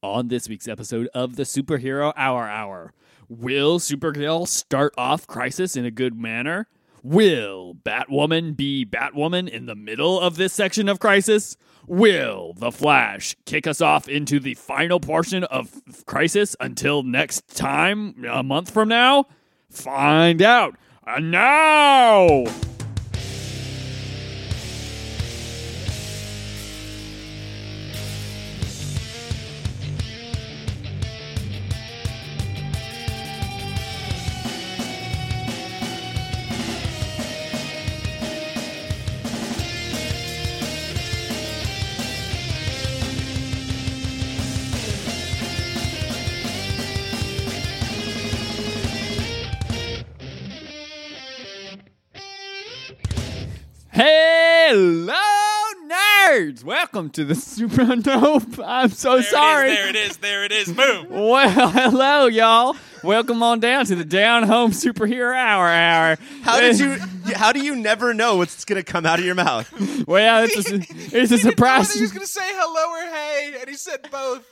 On this week's episode of the Superhero Hour Hour, will Supergirl start off Crisis in a good manner? Will Batwoman be Batwoman in the middle of this section of Crisis? Will The Flash kick us off into the final portion of Crisis until next time, a month from now? Find out uh, now! Nerds! Welcome to the Super Nope. I'm so There sorry. It is, there it is, there it is. Boom. Well, hello, y'all. Welcome on down to the Down Home Superhero Hour Hour. How did you? How do you never know what's going to come out of your mouth? Well, it's a, it's a He didn't know surprise. He was going to say hello or hey, and he said both.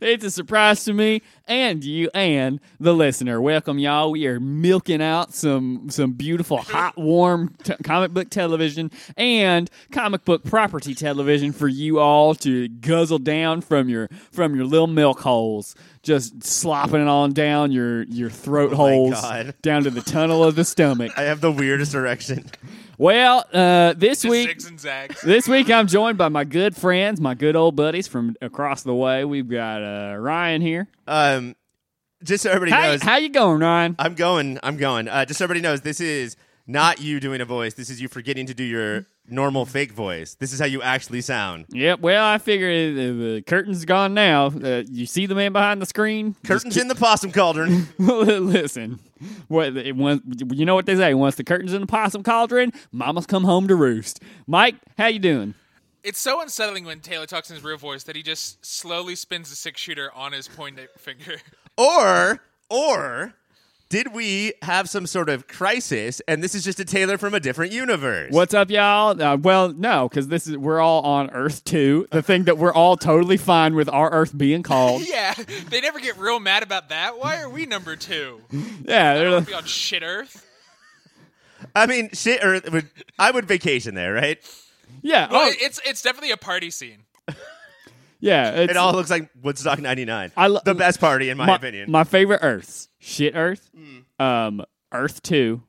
It's a surprise to me and you and the listener. Welcome, y'all. We are milking out some some beautiful, hot, warm t- comic book television and comic book property television for you all to guzzle down from your from your little milk holes. Just slopping it on down your your throat my holes down to the tunnel of the stomach. I have the weirdest erection. Well, uh, this Just week and zags. this week I'm joined by my good friends, my good old buddies from across the way. We've got uh, Ryan here. Um, just so everybody How, knows, how you going, Ryan? I'm going. I'm going. Uh, just so everybody knows, this is not you doing a voice. This is you forgetting to do your normal fake voice. This is how you actually sound. Yep. Well, I figured uh, the curtain's gone now. Uh, you see the man behind the screen. Curtains in the possum cauldron. Listen, what it, once, you know what they say? Once the curtains in the possum cauldron, mamas come home to roost. Mike, how you doing? It's so unsettling when Taylor talks in his real voice that he just slowly spins the six shooter on his pointer finger. or, or. Did we have some sort of crisis, and this is just a Taylor from a different universe? What's up, y'all? Uh, well, no, because this is we're all on Earth two, the thing that we're all totally fine with our Earth being called. yeah, they never get real mad about that. Why are we number two? Yeah, they're like- be on shit Earth. I mean, shit. Or would I would vacation there, right? yeah, Well, oh, it's it's definitely a party scene. Yeah. It's, It all looks like Woodstock '99. I lo- the best party, in my, my, opinion. my favorite Earths: shit Earth, Mm. um, Earth two,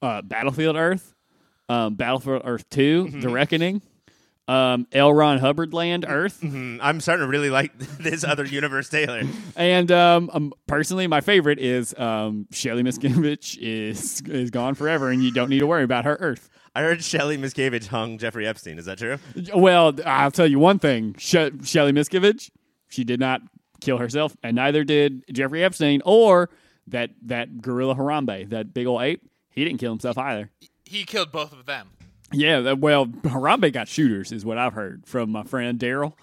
uh, Battlefield Earth, um, Battlefield Earth 2 Mm-hmm. The Reckoning, um, L. Ron Hubbard Land Earth, Mm, I'm starting to really like this other universe, Taylor. and um, um, personally, my favorite is um, Shelly Miscavige is is gone forever, and you don't need to worry about her Earth. I heard Shelley Miscavige hung Jeffrey Epstein. Is that true? Well, I'll tell you one thing: she- Shelly Miscavige, she did not kill herself, and neither did Jeffrey Epstein or that that gorilla Harambe, that big old ape. He didn't kill himself either. He killed both of them. Yeah, that- well, Harambe got shooters, is what I've heard from my friend Daryl.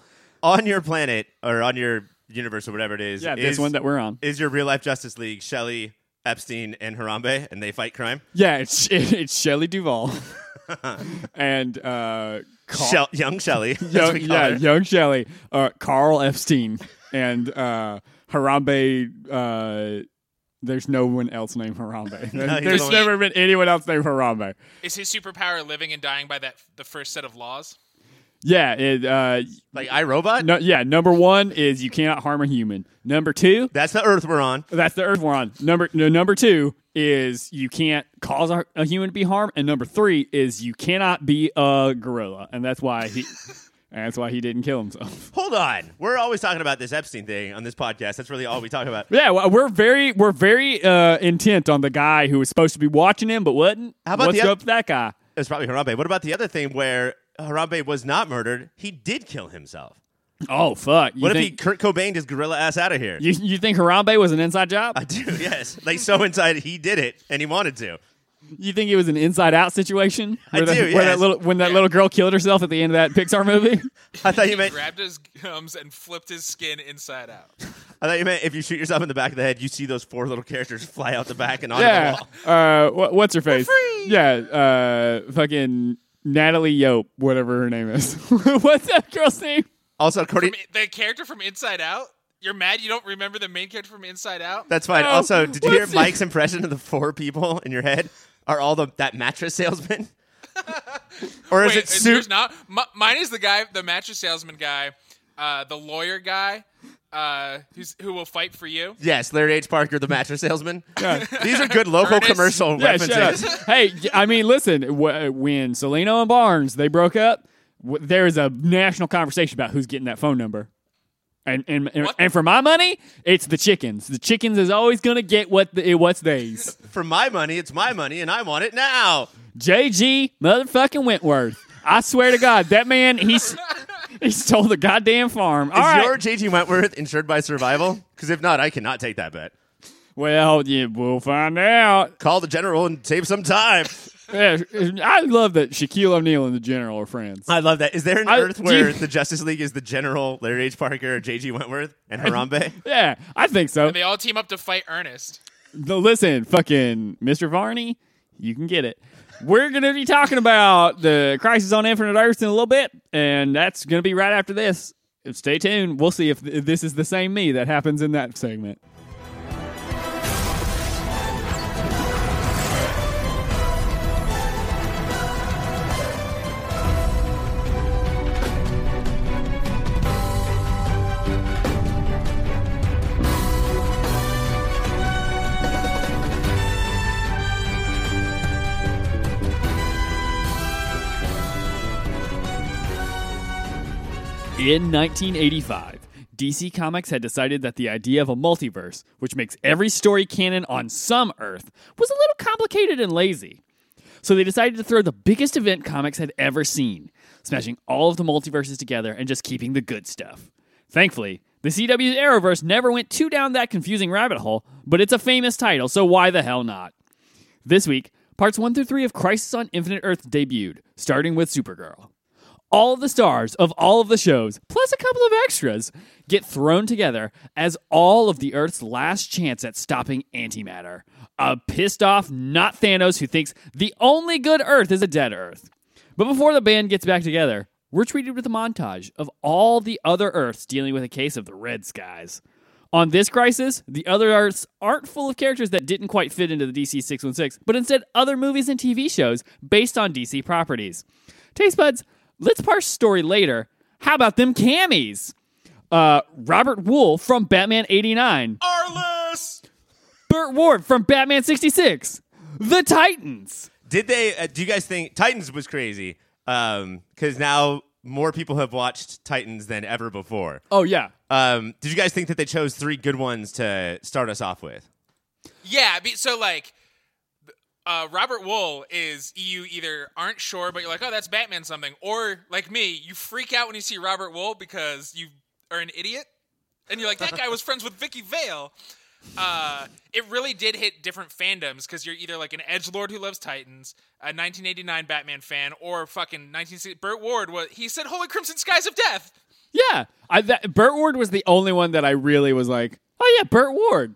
On your planet or on your universe or whatever it is, Yeah, is, this one that we're on. is your real life Justice League Shelley Epstein and Harambe, and they fight crime. Yeah, it's it's Shelley Duvall and uh, Carl, Shell, young Shelley. young, we call yeah, her. young Shelley, uh, Carl Epstein, and uh, Harambe. Uh, there's no one else named Harambe. he's there's only- never been anyone else named Harambe. Is his superpower living and dying by that the first set of laws? Yeah, it, uh, like iRobot. no, yeah. Number one is you cannot harm a human. Number two, That's the Earth we're on. That's the Earth we're on. Number no, number two is you can't cause a, a human to be harmed, and number three is you cannot be a gorilla, and that's why he. and that's why he didn't kill himself. Hold on, we're always talking about this Epstein thing on this podcast. That's really all we talk about. Yeah, well, we're very we're very uh, intent on the guy who was supposed to be watching him, but wasn't. How about What's up with that guy? It's probably Harambe. What about the other thing where Harambe was not murdered? He did kill himself. Oh fuck! You What think, if he Kurt Cobain his gorilla ass out of here? You, you think Harambe was an inside job? I do, yes. Like so inside, he did it, and he wanted to. You think it was an inside out situation? I Where the- do, Where yes. that little when that little girl killed herself at the end of that Pixar movie. I thought you meant. grabbed his gums and flipped his skin inside out. I thought you meant if you shoot yourself in the back of the head, you see those four little characters fly out the back and onto yeah. the wall. Uh, what, what's her face? free! Yeah. Uh, fucking Natalie Yope, whatever her name is. what's that girl's name? Also, according From, the character from Inside Out. You're mad you don't remember the main character from Inside Out? that's fine. Oh, also, did you hear it- Mike's impression of the four people in your head? Are all the that mattress salesman? or is Wait, it is suit? not? M- mine is the guy, the mattress salesman guy, uh, the lawyer guy, uh, who's, who will fight for you. Yes, Larry H. Parker, the mattress salesman. These are good local Ernest. commercial Yeah, references. up. hey, I mean, listen. W- when Cellino and Barnes they broke up, w- there is a national conversation about who's getting that phone number. And and and, and for my money, it's the chickens. The chickens is always gonna get what the, what's theirs. For my money, it's my money, and I want it now. JG motherfucking Wentworth. I swear to God, that man he's he stole the goddamn farm. All Is right. your JG Wentworth insured by survival? Because if not, I cannot take that bet. well, yeah, we'll find out. Call the general and save some time. Yeah, I love that Shaquille O'Neal and the General are friends. I love that. Is there an I- Earth where you- the Justice League is the general Larry H. Parker JG Wentworth and Harambe? Yeah, I think so. And they all team up to fight Ernest. No, listen, fucking Mr. Varney, you can get it. We're going to be talking about the Crisis on Infinite Earths in a little bit, and that's going to be right after this. Stay tuned. We'll see if th- this is the same me that happens in that segment. In 1985, DC Comics had decided that the idea of a multiverse, which makes every story canon on some Earth, was a little complicated and lazy. So they decided to throw the biggest event comics had ever seen, smashing all of the multiverses together and just keeping the good stuff. Thankfully, the CW's Arrowverse never went too down that confusing rabbit hole, but it's a famous title, so why the hell not? This week, parts 1 through 3 of Crisis on Infinite Earth debuted, starting with Supergirl all the stars of all of the shows, plus a couple of extras, get thrown together as all of the Earth's last chance at stopping antimatter. A pissed off, not Thanos, who thinks the only good Earth is a dead Earth. But before the band gets back together, we're treated with a montage of all the other Earths dealing with a case of the red skies. On this crisis, the other Earths aren't full of characters that didn't quite fit into the DC 616, but instead other movies and TV shows based on DC properties. Taste buds, let's parse story later. How about them camis? Uh, Robert Wuhl from Batman 89. Arliss! Burt Ward from Batman 66. The Titans. Did they? Uh, do you guys think Titans was crazy? Because now more people have watched Titans than ever before. Oh, yeah. Um, did you guys think that they chose three good ones to start us off with? Yeah, so like, uh, Robert Wuhl is you either aren't sure, but you're like, oh, that's Batman something, or like me, you freak out when you see Robert Wuhl because you are an idiot, and you're like, that guy was friends with Vicki Vale. Uh, it really did hit different fandoms because you're either like an edge lord who loves Titans, a 1989 Batman fan, or fucking 1960. Burt Ward was he said "Holy Crimson Skies of Death." Yeah. I, that, Burt Ward was the only one that I really was like, oh, yeah, Burt Ward.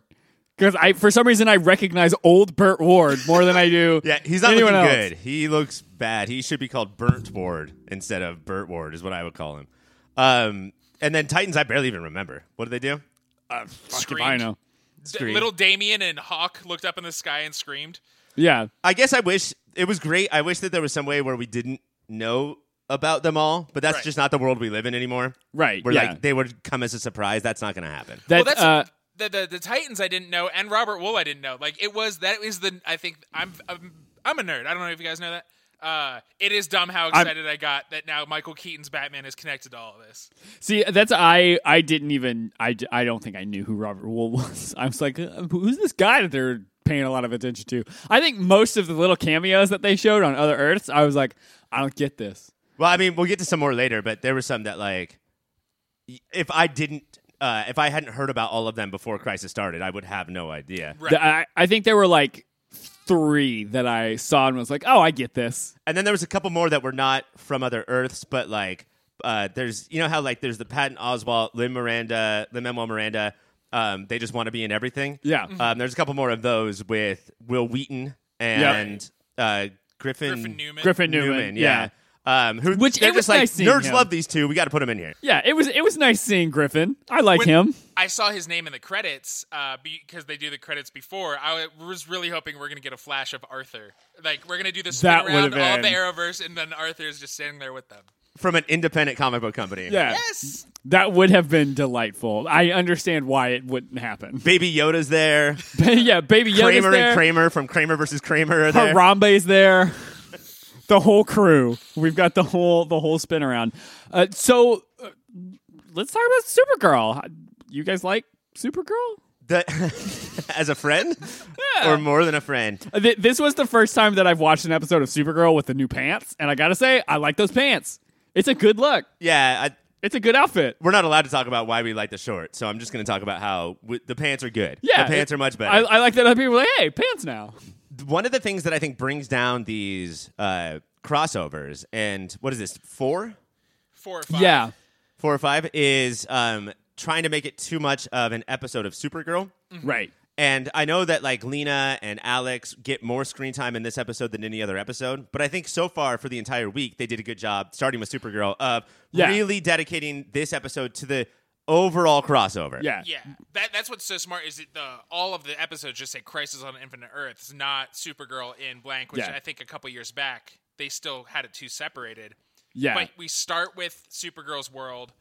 Because I, for some reason, I recognize old Burt Ward more than I do. Yeah, he's not anyone looking else. good. He looks bad. He should be called Burnt Ward instead of Burt Ward, is what I would call him. Um, and then Titans, I barely even remember. What did they do? Uh, fuck if Screamed. I know. D- Scream. little Damian and Hawk looked up in the sky and screamed. Yeah. I guess I wish it was great. I wish that there was some way where we didn't know about them all, but that's Right. just not the world we live in anymore. Right. Where yeah. like they would come as a surprise. That's not going to happen. that, well, that's uh, the, the the Titans I didn't know, and Robert Wuhl I didn't know. Like it was that is the I think I'm I'm, I'm a nerd. I don't know if you guys know that. Uh, it is dumb how excited i got that now Michael Keaton's Batman is connected to all of this. See, that's I. I didn't even. I I don't think I knew who Robert Wuhl was. I was like, uh, who's this guy that they're paying a lot of attention to? I think most of the little cameos that they showed on other Earths, I was like, I don't get this. Well, I mean, we'll get to some more later, but there were some that like, if I didn't, uh, if I hadn't heard about all of them before Crisis started, I would have no idea. Right. The- I, I think there were like three that I saw and was like, oh, I get this. And then there was a couple more that were not from other Earths, but like, uh, there's, you know how like there's the Patton Oswalt, Lin Miranda, Lin Manuel Miranda. Um, they just want to be in everything. Yeah. Um, there's a couple more of those with Wil Wheaton and uh, Griffin, Griffin Newman. Griffin Newman. Newman. yeah. yeah. Um, who Which they're it was just like nice seeing nerds him. love these two. We got to put them in here. Yeah, it was it was nice seeing Griffin. I like When- him. I saw his name in the credits uh, because they do the credits before. I was really hoping we're gonna get a flash of Arthur. Like we're gonna do the spin That around would've all the been- Arrowverse, and then Arthur's just standing there with them. From an independent comic book company. Yeah, Yes. that would have been delightful. I understand why it wouldn't happen. Baby Yoda's there. yeah, Baby Yoda's Kramer there. and Kramer from Kramer versus Kramer are there. Harambe's there. The whole crew. We've got the whole the whole spin around. Uh, so uh, let's talk about Supergirl. You guys like Supergirl? The- as a friend, or more than a friend. Uh, th- This was the first time that I've watched an episode of Supergirl with the new pants, and I gotta say, I like those pants. It's a good look. Yeah, I, It's a good outfit. we're not allowed to talk about why we like the short, so I'm just going to talk about how w- the pants are good. Yeah, the pants it- are much better. I, I like that other people are like, hey, pants now. One of the things that I think brings down these uh, crossovers, and what is this four, Four or five. Yeah, four or five, is um, trying to make it too much of an episode of Supergirl. right. And I know that like Lena and Alex get more screen time in this episode than any other episode, but I think so far for the entire week they did a good job starting with Supergirl of Yeah. really dedicating this episode to the overall crossover. Yeah. Yeah, that that's what's so smart is that the all of the episodes just say "Crisis on Infinite Earths," not Supergirl in blank, which Yeah. I think a couple years back they still had it two separated. Yeah. But we start with Supergirl's world.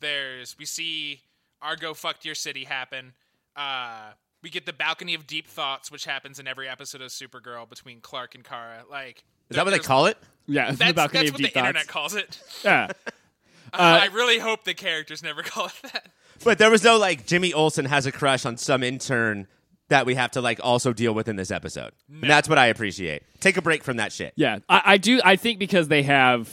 There's we see Argo fucked your city happen. Uh, we get the balcony of deep thoughts, which happens in every episode of Supergirl between Clark and Kara. Like, Is that what they call it? Yeah. the That's, balcony that's of what deep the internet thoughts. calls it. Yeah. Uh, I really hope the characters never call it that. But there was no like Jimmy Olsen has a crush on some intern that we have to like also deal with in this episode. And that's what I appreciate. Take a break from that shit. Yeah, I, I do. I think because they have,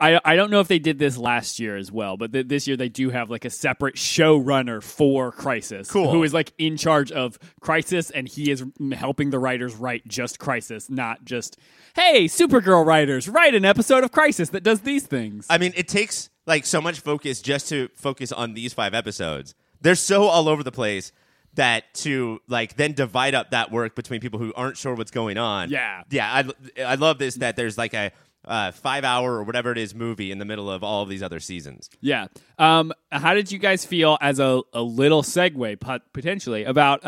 I I don't know if they did this last year as well, but th- this year they do have like a separate showrunner for Crisis, Cool. who is like in charge of Crisis, and he is m- helping the writers write just Crisis, not just hey, Supergirl writers write an episode of Crisis that does these things. I mean, it takes like so much focus just to focus on these five episodes. They're so all over the place that to like then divide up that work between people who aren't sure what's going on. Yeah. yeah. I I love this that there's like a uh, five hour or whatever it is movie in the middle of all of these other seasons. Yeah. Um, how did you guys feel as a, a little segue pot- potentially about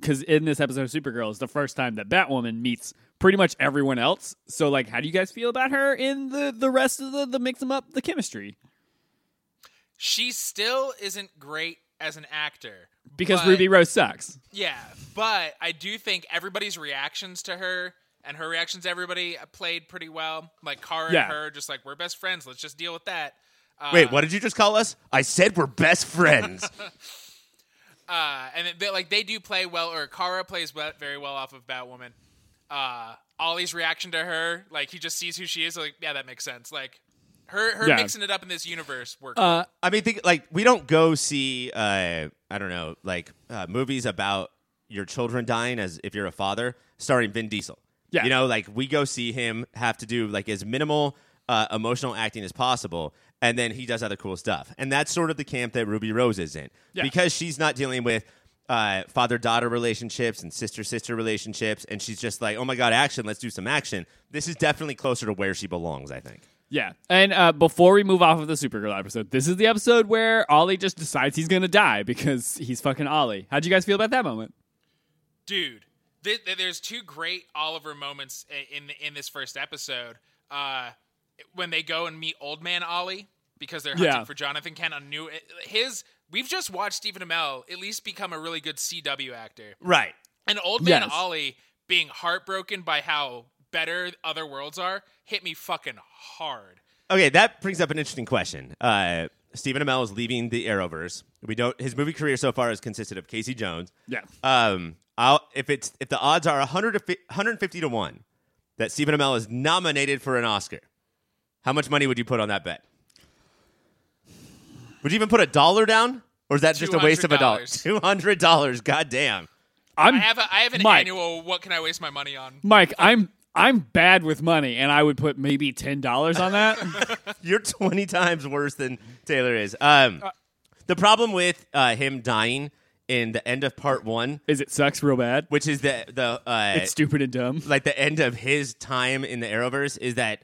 because in this episode of Supergirl is the first time that Batwoman meets pretty much everyone else. So like, how do you guys feel about her in the the rest of the the mix them up the chemistry? She still isn't great as an actor Because but- Ruby Rose sucks. Yeah, but I do think everybody's reactions to her and her reactions to everybody played pretty well. Like Kara Yeah. and her, just like we're best friends. Let's just deal with that. Uh, Wait, what did you just call us? I said we're best friends. Uh, and they, like they do play well, or Kara plays well, very well off of Batwoman. Uh, Ollie's reaction to her, like he just sees who she is. Like, yeah, that makes sense. Like her, her Yeah. mixing it up in this universe works. Uh, I mean, think like we don't go see, uh, I don't know, like uh, movies about your children dying as if you're a father, starring Vin Diesel. Yeah. you know, like we go see him have to do like as minimal uh, emotional acting as possible, and then he does other cool stuff, and that's sort of the camp that Ruby Rose is in Yeah. because she's not dealing with. Uh, father daughter relationships and sister sister relationships, and she's just like, oh my god, action, let's do some action. This is definitely closer to where she belongs, I think. yeah. And uh, before we move off of the Supergirl episode, this is the episode where Ollie just decides he's gonna die because he's fucking Ollie. How'd you guys feel about that moment? dude th- th- there's two great oliver moments in in this first episode uh when they go and meet old man ollie because they're hunting Yeah. for jonathan kent on new his we've just watched stephen amell at least become a really good cw actor Right. and old man Yes. ollie being heartbroken by how better other worlds are hit me fucking hard Okay, that brings up an interesting question. Uh, Stephen Amell is leaving the Arrowverse. We don't. His movie career so far has consisted of Casey Jones. Yeah. Um, I'll, if it's if the odds are 100 to fi- 150 to one that Stephen Amell is nominated for an Oscar, how much money would you put on that bet? Would you even put a dollar down, or is that just a waste of a dollar? $200. Two hundred. God damn. I'm i have a, i have an Mike. annual what can i waste my money on Mike, I'm I'm bad with money, and I would put maybe ten dollars on that. You're 20 times worse than Taylor is. Um, the problem with uh, him dying in the end of part one, Is it sucks real bad? which is the the uh, It's stupid and dumb. like the end of his time in the Arrowverse, is that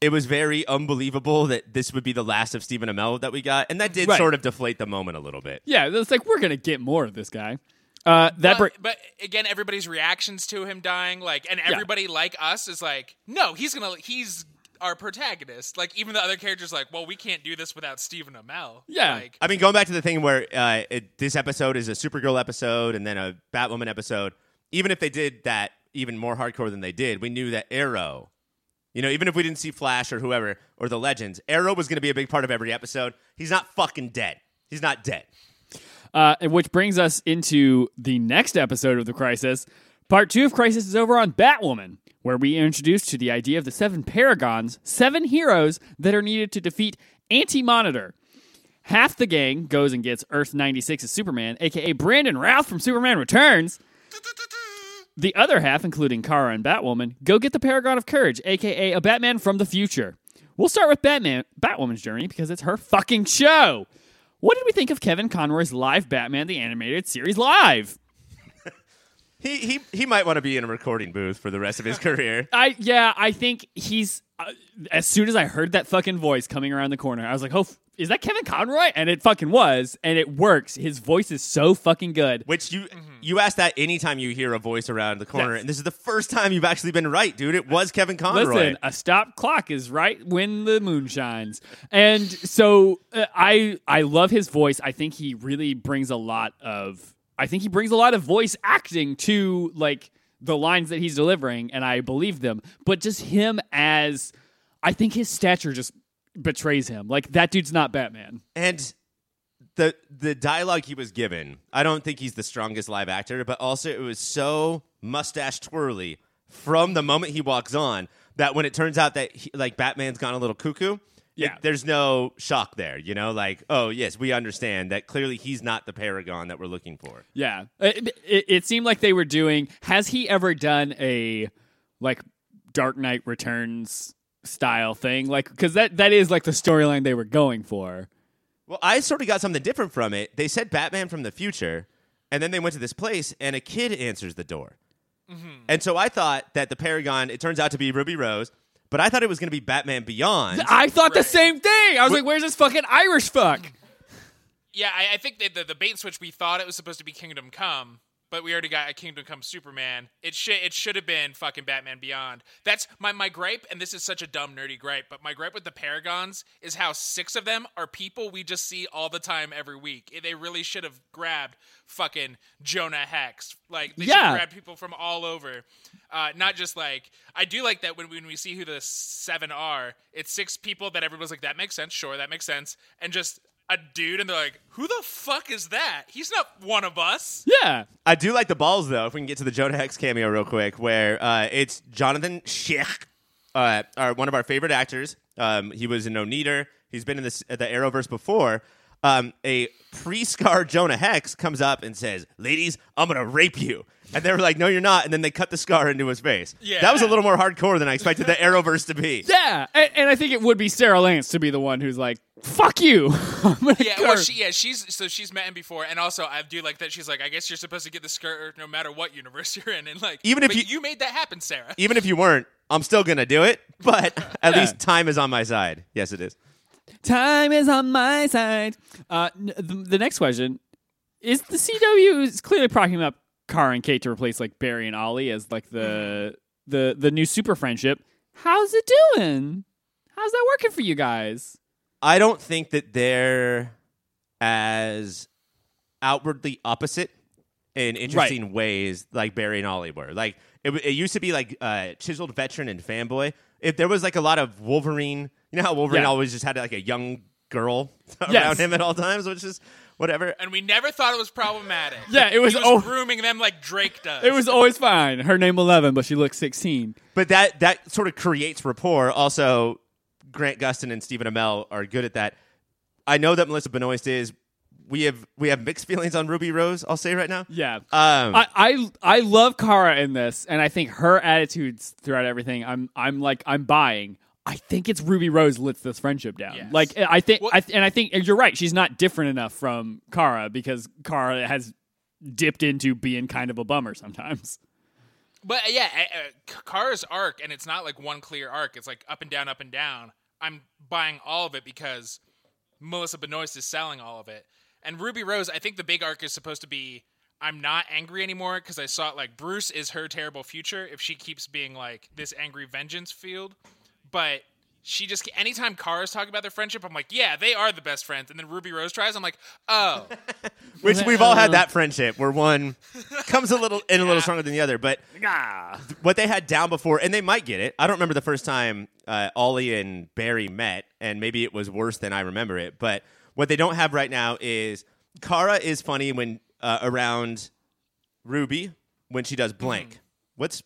it was very unbelievable that this would be the last of Stephen Amell that we got, and that did Right. sort of deflate the moment a little bit. Yeah, it's like we're gonna get more of this guy. Uh, that br- but, but again, everybody's reactions to him dying, like, and everybody like us is like, no, he's gonna, he's our protagonist. Like, even the other characters, like, well, we can't do this without Stephen Amell. Yeah. like, I mean, going back to the thing where uh, it, this episode is a Supergirl episode and then a Batwoman episode, even if they did that even more hardcore than they did, we knew that Arrow, you know, even if we didn't see Flash or whoever or the Legends, Arrow was going to be a big part of every episode. He's not fucking dead. He's not dead. Uh, which brings us into the next episode of the Crisis. Part two of Crisis is over on Batwoman, where we are introduced to the idea of the seven paragons, seven heroes that are needed to defeat Anti Monitor. Half the gang goes and gets Earth 96's Superman, aka Brandon Routh from Superman Returns. The other half, including Kara and Batwoman, go get the Paragon of Courage, aka a Batman from the future. We'll start with Batman, Batwoman's journey because it's her fucking show. What did we think of Kevin Conroy's live Batman the Animated Series live? He, he, he might want to be in a recording booth for the rest of his career. I yeah, I think he's. Uh, as soon as I heard that fucking voice coming around the corner, I was like, "Oh, is that Kevin Conroy?" And it fucking was, and it works. His voice is so fucking good. Which you you ask that anytime you hear a voice around the corner, Yes. and this is the first time you've actually been right, dude. It was Kevin Conroy. Listen, a stop clock is right when the moon shines, and so uh, I I love his voice. I think he really brings a lot of. I think he brings a lot of voice acting to like the lines that he's delivering, and I believe them. But just him as, I think his stature just betrays him. Like that dude's not Batman. and the the dialogue he was given, I don't think he's the strongest live actor, but also it was so mustache twirly from the moment he walks on that when it turns out that he, like Batman's gone a little cuckoo, Yeah. it- there's no shock there. You know, like oh yes, we understand that clearly he's not the paragon that we're looking for. Yeah, it, it, it seemed like they were doing. Has he ever done a like Dark Knight Returns style thing? Like, because that that is like the storyline they were going for. Well, I sort of got something different from it. They said Batman from the future, and then they went to this place, and a kid answers the door. Mm-hmm. And so I thought that the Paragon, it turns out to be Ruby Rose, but I thought it was going to be Batman Beyond. I thought the same thing. I was like, "Where's this fucking Irish fuck?" Yeah, I, I think that the, the bait and switch we thought it was supposed to be Kingdom Come, but we already got a Kingdom Come Superman. It should it should have been fucking Batman Beyond. That's my my gripe, and this is such a dumb nerdy gripe, but my gripe with the Paragons is how six of them are people we just see all the time every week. They really should have grabbed fucking Jonah Hex. Like they Yeah. have grabbed people from all over. Uh, not just like I do like that when when we see who the seven are, it's six people that everyone's like that makes sense. Sure, that makes sense, and just a dude, and they're like, "Who the fuck is that? He's not one of us." Yeah, I do like the balls, though, if we can get to the Jonah Hex cameo real quick, where uh, it's Jonathan Schaech, uh, our, one of our favorite actors. Um, he was in No Neater. He's been in this, the Arrowverse before. Um, a pre-scar Jonah Hex comes up and says, "Ladies, I'm gonna rape you," and they were like, "No, you're not," and then they cut the scar into his face. Yeah. that was a little more hardcore than I expected the Arrowverse to be. yeah, and, and I think it would be Sara Lance to be the one who's like, "Fuck you." Yeah, well, she, yeah, she's so she's met him before, and also I do like that she's like, I guess you're supposed to get the skirt no matter what universe you're in, and like, Even if but you- you made that happen, Sarah. Even if you weren't, I'm still gonna do it. But at Yeah. least time is on my side. Yes, it is. Time is on my side. Uh, n- the, the next question is: the CW is clearly propping up Kara and Kate to replace like Barry and Ollie as like the the the new super friendship. How's it doing? How's that working for you guys? I don't think that they're as outwardly opposite in interesting ways like Barry and Ollie were. Like it, it used to be like uh, chiseled veteran and fanboy. If there was like a lot of Wolverine, you know how Wolverine Yeah. always just had like a young girl around Yes. him at all times, which is whatever. And we never thought it was problematic. Yeah, it was He was oh- grooming them like Drake does. It was always fine. Her name eleven, but she looks sixteen. But that that sort of creates rapport. Also, Grant Gustin and Stephen Amell are good at that. I know that Melissa Benoist is. We have we have mixed feelings on Ruby Rose. I'll say right now. Yeah. Um, I, I I love Kara in this, and I think her attitudes throughout everything. I'm I'm like I'm buying. I think it's Ruby Rose lets this friendship down. Yes. Like I think, Well- I, and I think you're right. She's not different enough from Kara because Kara has dipped into being kind of a bummer sometimes. But uh, yeah, uh, uh, Kara's arc, and it's not like one clear arc. It's like up and down, up and down. I'm buying all of it because Melissa Benoist is selling all of it. And Ruby Rose, I think the big arc is supposed to be I'm not angry anymore because I saw it like Bruce is her terrible future if she keeps being like this angry vengeance field. But she just anytime Kara's talking about their friendship, I'm like, yeah, they are the best friends. And then Ruby Rose tries, I'm like, oh, Which we've all had that friendship where one comes a little in a little stronger than the other. But what they had down before, and they might get it. I don't remember the first time uh, Ollie and Barry met, and maybe it was worse than I remember it. But what they don't have right now is Kara is funny when uh, around Ruby when she does blank. What's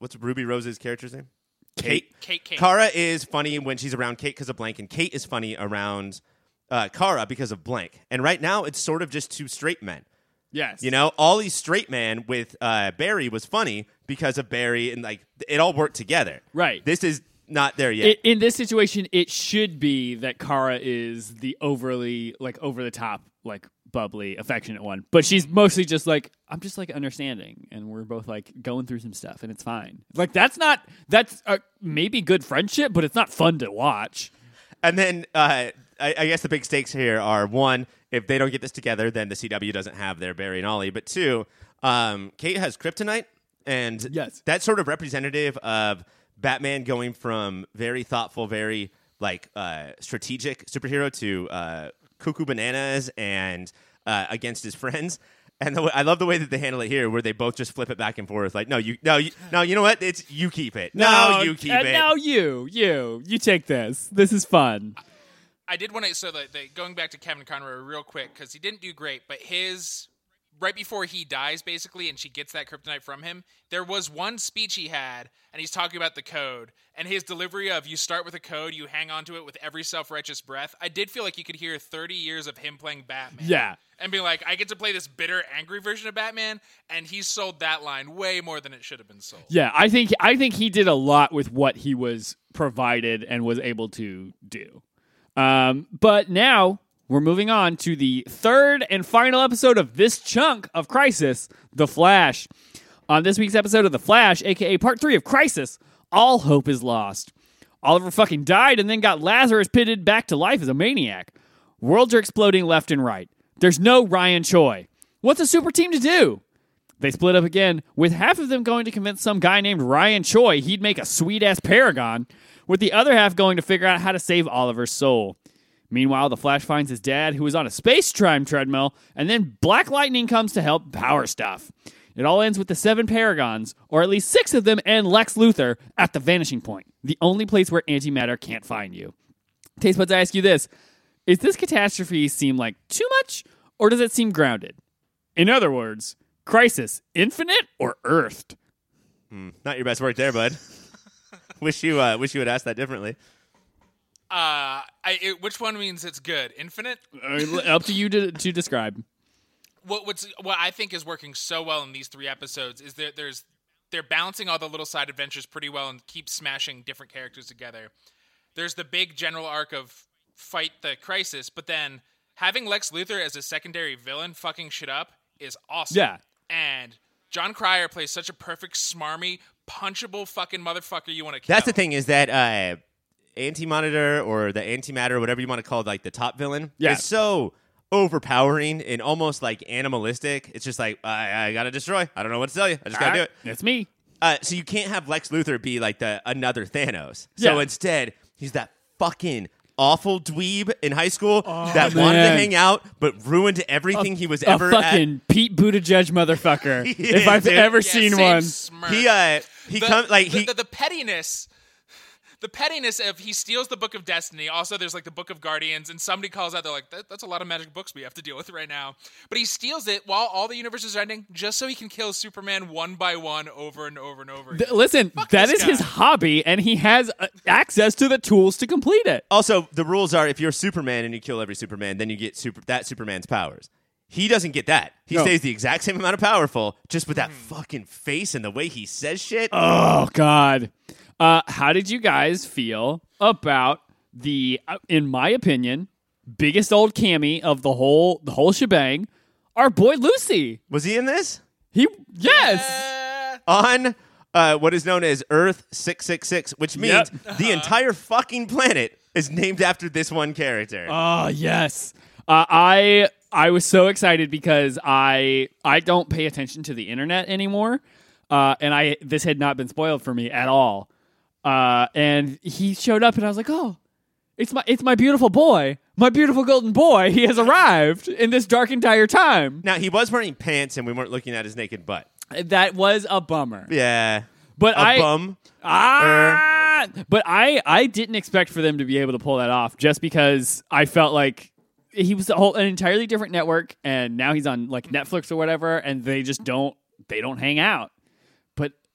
what's Ruby Rose's character's name? Kate. Kate Kate. Kara is funny when she's around Kate because of blank, and Kate is funny around uh, Kara because of blank. And right now, it's sort of just two straight men. Yes. You know, Ollie's straight man with uh, Barry was funny because of Barry, and like it all worked together. Right. This is not there yet. I- in this situation, it should be that Kara is the overly, like, over the top, like, bubbly, affectionate one. But she's mostly just like, I'm just like understanding, and we're both like going through some stuff, and it's fine. Like, that's not, that's uh, maybe good friendship, but it's not fun to watch. And then uh, I, I guess the big stakes here are one, if they don't get this together, then the CW doesn't have their Barry and Ollie. But two, um, Kate has kryptonite, and Yes. that's sort of representative of Batman going from very thoughtful, very like uh, strategic superhero to uh, cuckoo bananas and uh, against his friends. And the, way- I love the way that they handle it here, where they both just flip it back and forth. Like, no, you, no, you, no, you know what? It's you keep it. No, you keep and it. Now you, you, you take this. This is fun. I did want to so the, the going back to Kevin Conroy real quick because he didn't do great, but his right before he dies basically, and she gets that kryptonite from him. There was one speech he had, and he's talking about the code and his delivery of "you start with a code, you hang on to it with every self righteous breath." I did feel like you could hear thirty years of him playing Batman. Yeah. and be like, I get to play this bitter, angry version of Batman, and he sold that line way more than it should have been sold. Yeah, I think I think he did a lot with what he was provided and was able to do. Um, but now we're moving on to the third and final episode of this chunk of Crisis, The Flash. On this week's episode of The Flash, aka Part Three of Crisis, all hope is lost. Oliver fucking died and then got Lazarus pitted back to life as a maniac. Worlds are exploding left and right. There's no Ryan Choi. What's a super team to do? They split up again, with half of them going to convince some guy named Ryan Choi he'd make a sweet ass paragon, with the other half going to figure out how to save Oliver's soul. Meanwhile, the Flash finds his dad, who is on a space time treadmill, and then Black Lightning comes to help power stuff. It all ends with the seven Paragons, or at least six of them, and Lex Luthor at the vanishing point, the only place where antimatter can't find you. Taste buds, I ask you this: Is this catastrophe seem like too much, or does it seem grounded? In other words, Crisis Infinite or Earthed? Not your best work there, bud. wish you uh, wish you would ask that differently. Uh, I, it, which one means it's good? Infinite? Uh, up to you to, to describe. what what's what I think is working so well in these three episodes is that there's they're balancing all the little side adventures pretty well and keep smashing different characters together. There's the big general arc of fight the crisis, but then having Lex Luthor as a secondary villain fucking shit up is awesome. Yeah. And Jon Cryer plays such a perfect smarmy, punchable fucking motherfucker you want to kill. That's the thing is that uh, anti monitor or the antimatter, whatever you want to call it, like the top villain, Yeah. is so overpowering and almost like animalistic. It's just like I, I gotta destroy. I don't know what to tell you. I just gotta do it. It's me. Uh, so you can't have Lex Luthor be like the another Thanos. So Yeah. instead, he's that fucking awful dweeb in high school that wanted to hang out but ruined everything he was A ever at. fucking Pete Buttigieg motherfucker. He if is, I've dude. ever Yeah, seen one. smirk. He uh he the, comes like the, he the, the pettiness the pettiness of he steals the book of destiny also there's like the book of guardians and somebody calls out they're like that, that's a lot of magic books we have to deal with right now but he steals it while all the universes are ending just so he can kill superman one by one over and over and over Th- listen, that this is his hobby, and he has uh, access to the tools to complete it. Also, the rules are if you're Superman and you kill every Superman, then you get super that Superman's powers. He doesn't get that. He No. stays the exact same amount of powerful, just with that fucking face and the way he says shit. Oh God. Uh, how did you guys feel about the, uh, in my opinion, biggest old cammy of the whole the whole shebang? Our boy Lucy. Was he in this? He yes. Uh, on uh, what is known as Earth 666, which means Yep. the entire fucking planet is named after this one character. Oh yes, uh, I I was so excited because I I don't pay attention to the internet anymore, uh, and I this had not been spoiled for me at all. Uh, and he showed up, and I was like, oh, it's my it's my beautiful boy, my beautiful golden boy. He has arrived in this dark entire time. now, he was wearing pants and we weren't looking at his naked butt. That was a bummer. Yeah. But a I bum. Ah! But I I didn't expect for them to be able to pull that off just because I felt like he was a whole an entirely different network and now he's on like Netflix or whatever and they just don't they don't hang out.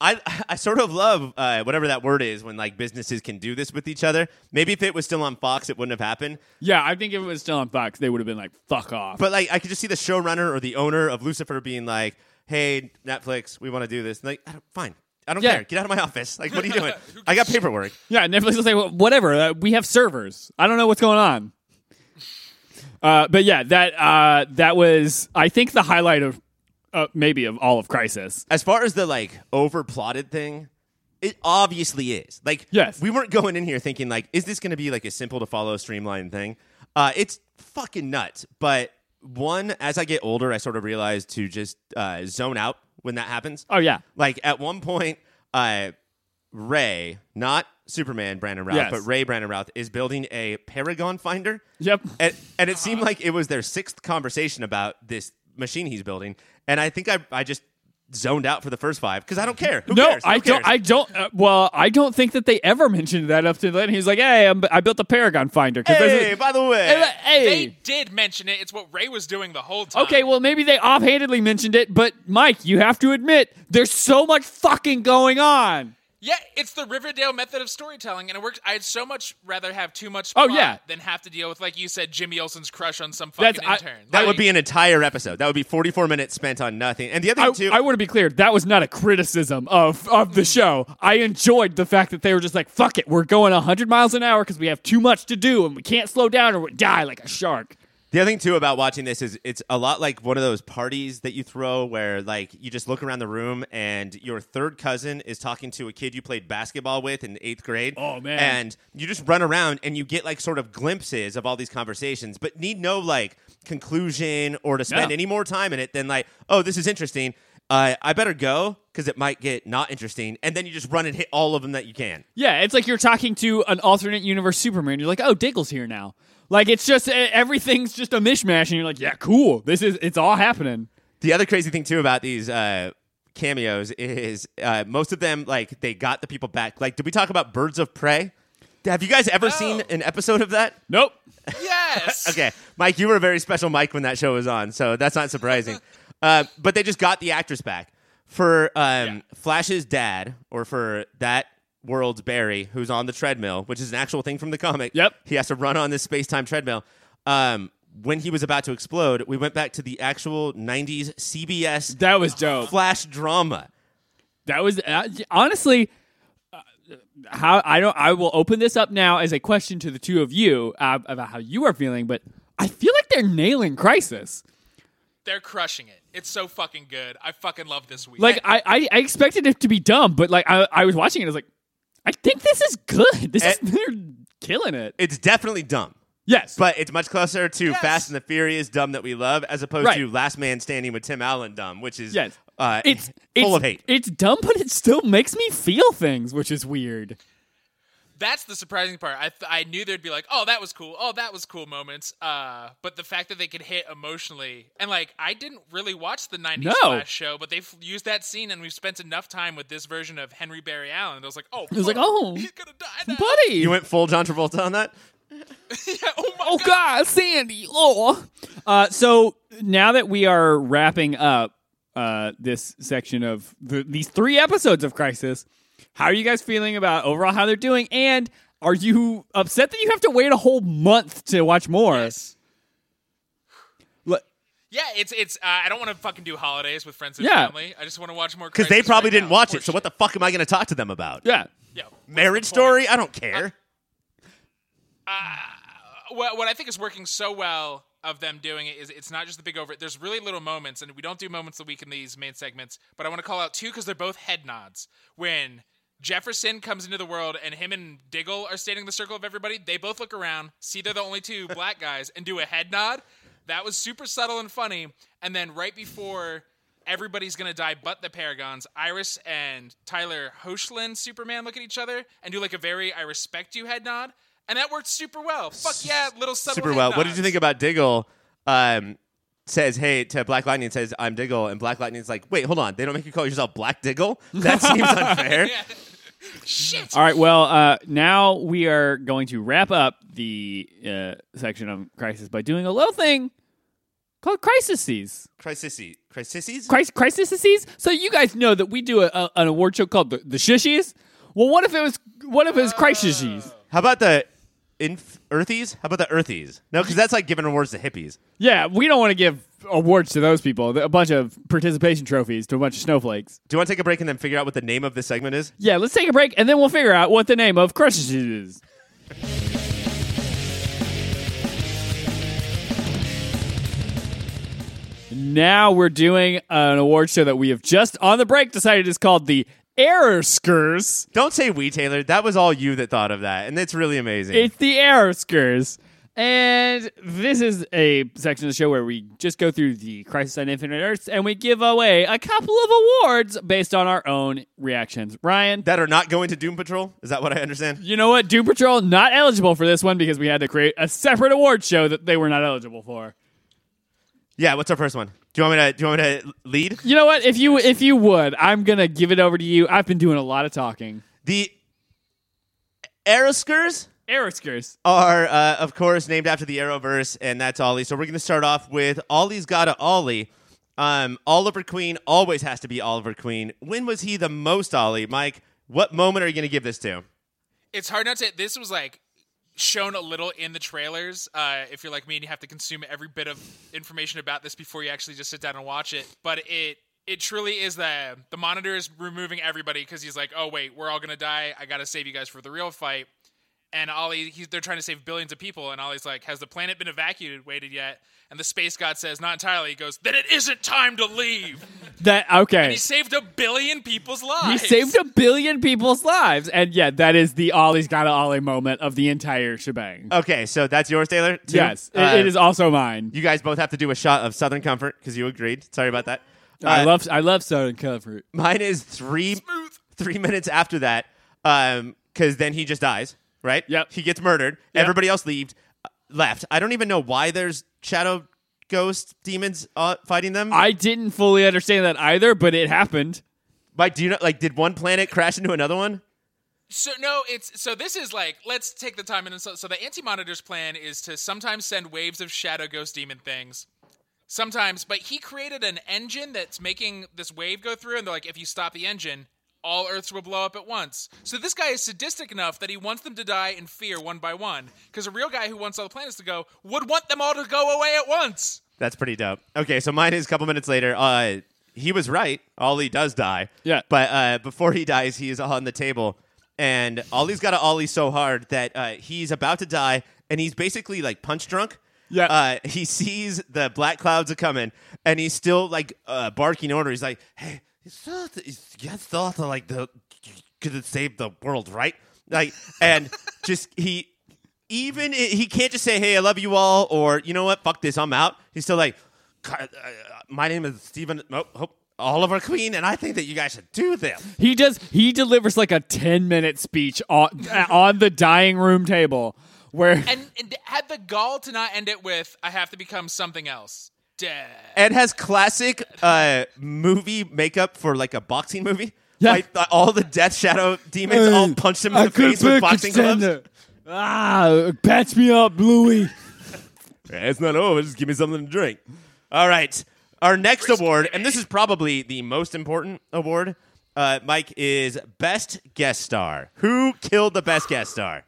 But I I sort of love uh, whatever that word is when like businesses can do this with each other. Maybe if it was still on Fox, it wouldn't have happened. yeah, I think if it was still on Fox, they would have been like fuck off. But like, I could just see the showrunner or the owner of Lucifer being like, "Hey, Netflix, we want to do this." And like, I fine, I don't Yeah. care. Get out of my office. Like, what are you doing? I got paperwork. yeah, Netflix will say well, whatever. Uh, we have servers. I don't know what's going on. Uh, but yeah, that uh, that was I think the highlight of uh, maybe of all of Crisis. As far as the like over plotted thing, it obviously is. Like, Yes. we weren't going in here thinking like, is this going to be like a simple to follow, streamlined thing? Uh, it's fucking nuts. But one, as I get older, I sort of realize to just uh, zone out when that happens. Oh yeah, Like at one point, uh, Ray, not Superman Brandon Routh, Yes. but Ray Brandon Routh is building a Paragon finder. Yep. And, and it seemed like it was their sixth conversation about this machine he's building. And I think I, I just zoned out for the first five because I don't care. Who no, cares? Who I don't. I don't. Uh, well, I don't think that they ever mentioned that up to then. He's like, "Hey, I'm, I built the Paragon Finder." hey, a- by the way, Hey, hey. They did mention it. It's what Ray was doing the whole time. Okay, well, maybe they offhandedly mentioned it, but Mike, you have to admit, there's so much fucking going on. Yeah, it's the Riverdale method of storytelling, and it works. I'd so much rather have too much Oh, yeah. than have to deal with, like you said, Jimmy Olsen's crush on some That's- fucking I- intern. that Like, would be an entire episode. That would be 44 minutes spent on nothing. And the other I, thing, too, I want to be clear. That was not a criticism of, of the mm. show. I enjoyed the fact that they were just like, fuck it, we're going 100 miles an hour because we have too much to do and we can't slow down or we die like a shark. The other thing too about watching this is it's a lot like one of those parties that you throw where like you just look around the room and your third cousin is talking to a kid you played basketball with in eighth grade. Oh, man. And you just run around and you get like sort of glimpses of all these conversations, but need no like conclusion or to spend No. any more time in it than like, oh, this is interesting. Uh, I better go because it might get not interesting, and then you just run and hit all of them that you can. Yeah, it's like you're talking to an alternate universe Superman. You're like, oh, Diggle's here now. Like it's just everything's just a mishmash, and you're like, yeah, cool. This is it's all happening. The other crazy thing too about these uh, cameos is uh, most of them like they got the people back. Like, did we talk about Birds of Prey? Have you guys ever No. seen an episode of that? Nope. yes. Okay, Mike, you were a very special Mike when that show was on, so that's not surprising. uh, but they just got the actress back for um, Flash's dad, or for that world's Barry, who's on the treadmill, which is an actual thing from the comic. Yep. he has to run on this space time treadmill. Um, when he was about to explode, we went back to the actual '90s CBS That was dope. Flash drama. That was uh, honestly uh, how I don't. I will open this up now as a question to the two of you uh, about how you are feeling, but I feel like they're nailing Crisis. They're crushing it. It's so fucking good. I fucking love this week. Like I, I, I expected it to be dumb, but like I, I was watching it, I was like, I think this is good. This is Eh. they're killing it. It's definitely dumb. Yes, But it's much closer to Yes. Fast and the Furious dumb that we love, as opposed Right. to Last Man Standing with Tim Allen dumb, which is yes, uh, it's full it's, of hate. It's dumb, but it still makes me feel things, which is weird. That's the surprising part. I th- I knew there'd be like, oh, that was cool. Oh, that was cool moments. Uh, but the fact that they could hit emotionally and like I didn't really watch the '90s No. Flash show, but they've used that scene and we've spent enough time with this version of Henry Barry Allen. I was like, oh, It was like, fuck, oh, he's gonna die now. buddy. You went full John Travolta on that? yeah, oh my oh God, Sandy. Oh. Uh, so now that we are wrapping up uh, this section of the, these three episodes of Crisis, how are you guys feeling about overall how they're doing? And are you upset that you have to wait a whole month to watch more? Yes. Look, Yeah, it's it's. Uh, I don't want to fucking do holidays with friends and Yeah. family. I just want to watch more Because they probably right didn't now. watch it. So what the fuck am I going to talk to them about? yeah. Yeah. Marriage What's the point? story? I don't care. what, what I think is working so well of them doing it is it's not just the big over. There's really little moments, and we don't do moments of the week in these main segments. But I want to call out two because they're both head nods. When Jefferson comes into the world and him and Diggle are standing in the circle of everybody, they both look around, see they're the only two black guys, and do a head nod. That was super subtle and funny. And then right before everybody's gonna die but the Paragons, Iris and Tyler Hoechlin Superman look at each other and do like a very I respect you head nod. And that worked super well. Fuck yeah, little subtle Super well. What did you think about Diggle? Um, says, hey, to Black Lightning says, I'm Diggle. And Black Lightning's like, wait, hold on. They don't make you call yourself Black Diggle? That seems unfair. Yeah. Shit. All right. Well, uh, now we are going to wrap up the uh, section of Crisis by doing a little thing called Crises. Crisisy. Crisisies? Crisis Crises. So you guys know that we do a, a, an award show called the, the Shushies. Well, what if it was what if it was Crises? How about the inf- Earthies? How about the Earthies? No, because that's like giving awards to hippies. Yeah, we don't want to give awards to those people. A bunch of participation trophies to a bunch of snowflakes. Do you want to take a break and then figure out what the name of this segment is? Yeah, let's take a break and then we'll figure out what the name of Crisis is. Now we're doing an award show that we have just on the break decided is called the Error Skers. Don't say we, Taylor. That was all you that thought of that. And it's really amazing. It's the Error Skers. And this is a section of the show where we just go through the Crisis on Infinite Earths and we give away a couple of awards based on our own reactions. Ryan, that are not going to Doom Patrol? Is that what I understand? you know what? Doom Patrol not eligible for this one because we had to create a separate award show that they were not eligible for. Yeah, what's our first one? Do you want me to do you want me to lead? You know what? If you if you would, I'm gonna give it over to you. I've been doing a lot of talking. The Aeroskers Eriskers. are, uh, of course, named after the Arrowverse, and that's Ollie. So we're going to start off with Ollie's Gotta Ollie. Um, Oliver Queen always has to be Oliver Queen. When was he the most Ollie? Mike, what moment are you going to give this to? it's hard not to. This was like shown a little in the trailers. Uh, if you're like me and you have to consume every bit of information about this before you actually just sit down and watch it, but it it truly is the the monitor is removing everybody because he's like, oh wait, we're all gonna die. I gotta save you guys for the real fight. And Ollie, he's, they're trying to save billions of people, and Ollie's like, "Has the planet been evacuated yet?" And the space god says, "Not entirely." He goes, "Then it isn't time to leave." That okay. He saved a billion people's lives. He saved a billion people's lives, and yeah, that is the Ollie's got a Ollie moment of the entire shebang. Okay, so that's yours, Taylor? too? yes, Uh, it is also mine. You guys both have to do a shot of Southern Comfort because you agreed. Sorry about that. I Uh, love I love Southern Comfort. Mine is three Smooth. three minutes after that, because then he just dies. Right? Yep. He gets murdered. Yep. Everybody else leaved, left. I don't even know why there's shadow ghost demons uh, fighting them. I didn't fully understand that either, but it happened. Mike, do you know? Like, did one planet crash into another one? So no, it's so this is like let's take the time and so, so the anti monitors plan is to sometimes send waves of shadow ghost demon things. Sometimes, but he created an engine that's making this wave go through, and they're like, if you stop the engine, all Earths will blow up at once. So this guy is sadistic enough that he wants them to die in fear one by one. Because a real guy who wants all the planets to go would want them all to go away at once. That's pretty dope. Okay, so mine is a couple minutes later. Uh, he was right. Ollie does die. Yeah. But uh, before he dies, he is on the table, and Ollie's got to Ollie so hard that uh, he's about to die, and he's basically like punch drunk. Yeah. Uh, he sees the black clouds are coming, and he's still like uh, barking order. He's like, "Hey, you thought, you thought like the could have saved the world, right?" Like, and just he even he can't just say, "Hey, I love you all," or you know what, fuck this, I'm out. He's still like, uh, my name is Stephen oh, oh, Oliver Queen, and I think that you guys should do this. He does. He delivers like a ten minute speech on on the dying room table where And, and had the gall to not end it with, I have to become something else. Dead. And has classic uh, movie makeup for like a boxing movie. Yeah. Like uh, all the Death Shadow demons all punched him in the face with boxing gloves. Ah, patch me up, Bluey. Yeah, it's not over. Just give me something to drink. All right. Our next award, and this is probably the most important award, uh, Mike, is Best Guest Star. Who killed the best guest star?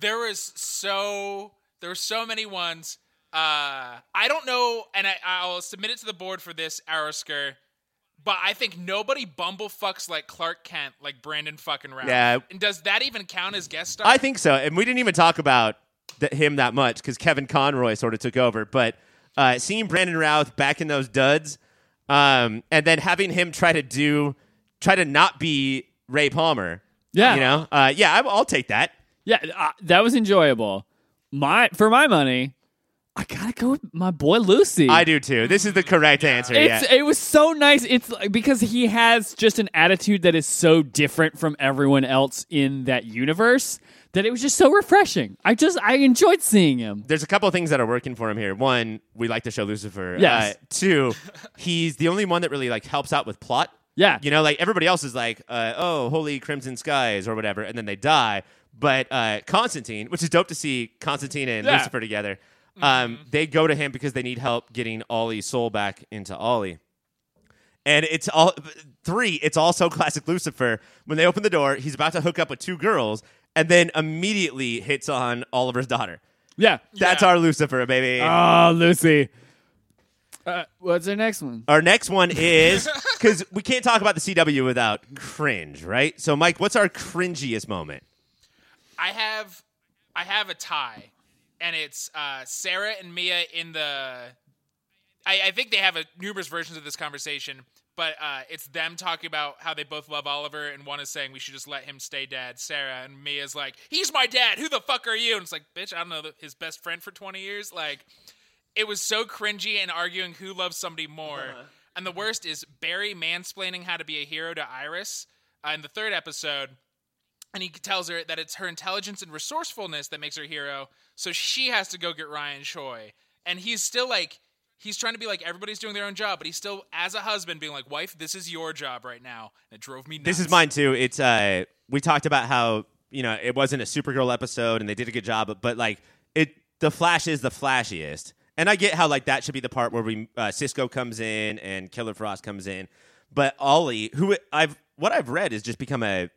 there was so there were so many ones. Uh, I don't know, and I, I'll submit it to the board for this Arrowsker. But I think nobody bumblefucks like Clark Kent, like Brandon fucking Routh. Yeah. And does that even count as guest star? I think so. And we didn't even talk about th- him that much because Kevin Conroy sort of took over. But uh, seeing Brandon Routh back in those duds, um, and then having him try to do, try to not be Ray Palmer. Yeah. you know, uh, yeah, I, I'll take that. Yeah, uh, that was enjoyable. My for my money, I gotta go with my boy Lucy. I do too. This is the correct answer. It's yeah. it was so nice. It's like, because he has just an attitude that is so different from everyone else in that universe that it was just so refreshing. I just I enjoyed seeing him. There's a couple of things that are working for him here. One, we like the show Lucifer. Yes. Uh, two, he's the only one that really like helps out with plot. Yeah. You know, like everybody else is like, uh, oh, holy crimson skies or whatever, and then they die. But uh, Constantine, which is dope to see Constantine and Yeah. Lucifer together, um, they go to him because they need help getting Ollie's soul back into Ollie. And it's all three. It's also classic Lucifer. When they open the door, he's about to hook up with two girls, and then immediately hits on Oliver's daughter. Yeah. That's Yeah. our Lucifer, baby. Oh, Lucy. Uh, what's our next one? Our next one is because we can't talk about the CW without cringe, right? So, Mike, what's our cringiest moment? I have I have a tie, and it's uh, Sara and Mia in the. I, I think they have a, numerous versions of this conversation, but uh, it's them talking about how they both love Oliver, and one is saying we should just let him stay dad, Sara, and Mia's like, "He's my dad. Who the fuck are you?" And it's like, "Bitch, I don't know his best friend for twenty years." Like, it was so cringy and arguing who loves somebody more. And the worst is Barry mansplaining how to be a hero to Iris uh, in the third episode and he tells her that it's her intelligence and resourcefulness that makes her a hero. So she has to go get Ryan Choi, and he's still like he's trying to be like everybody's doing their own job, but he's still as a husband being like, "Wife, this is your job right now." And it drove me. Nuts. This is mine too. It's uh, we talked about how you know it wasn't a Supergirl episode, and they did a good job, but, but like it, the Flash is the flashiest, and I get how like that should be the part where we uh, Cisco comes in and Killer Frost comes in, but Ollie, who I've what I've read has just become a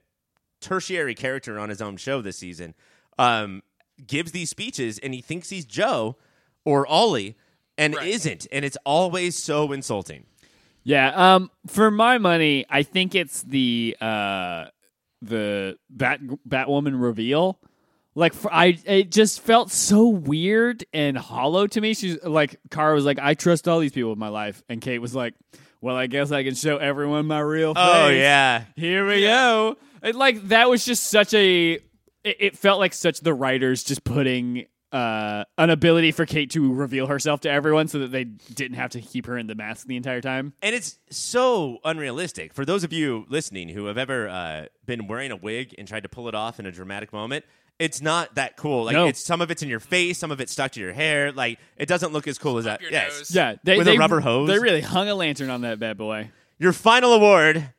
tertiary character on his own show this season, um, gives these speeches and he thinks he's Joe or Ollie and Right. isn't, and it's always so insulting. Yeah. Um. For my money, I think it's the uh the Bat Batwoman reveal. Like for, I, it just felt so weird and hollow to me. She's like, Kara was like, I trust all these people in my life, and Kate was like, Well, I guess I can show everyone my real face. Oh yeah, Here we go. And like that was just such a. It, it felt like such the writers just putting uh, an ability for Kate to reveal herself to everyone, so that they didn't have to keep her in the mask the entire time. And it's so unrealistic. For those of you listening who have ever uh, been wearing a wig and tried to pull it off in a dramatic moment, it's not that cool. Like No. it's some of it's in your face, some of it's stuck to your hair. Like it doesn't look as cool as that. your Yes. nose. Yeah, they, With a rubber hose? They really hung a lantern on that bad boy. Your final award,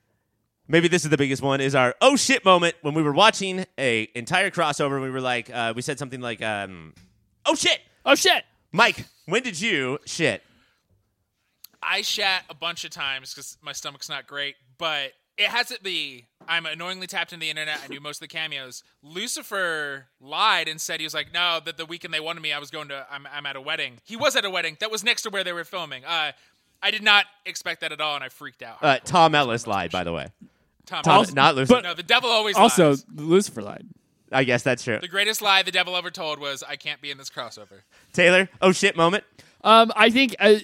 maybe this is the biggest one, is our oh shit moment when we were watching a entire crossover. and We were like, uh, we said something like, um, oh shit, Oh shit! Mike. When did you shit? I shat a bunch of times because my stomach's not great, but it hasn't be. I'm annoyingly tapped into the internet. I knew most of the cameos. Lucifer lied and said he was like, no, that the weekend they wanted me, I was going to. I'm, I'm at a wedding. He was at a wedding that was next to where they were filming. Uh, I did not expect that at all, and I freaked out. Uh, Tom Ellis lied, by the way. Tom, Tom, also- not Lucifer. no, the devil always Also, lies. Lucifer lied. I guess that's true. The greatest lie the devil ever told was, "I can't be in this crossover." Taylor, oh shit moment. Um, I think uh,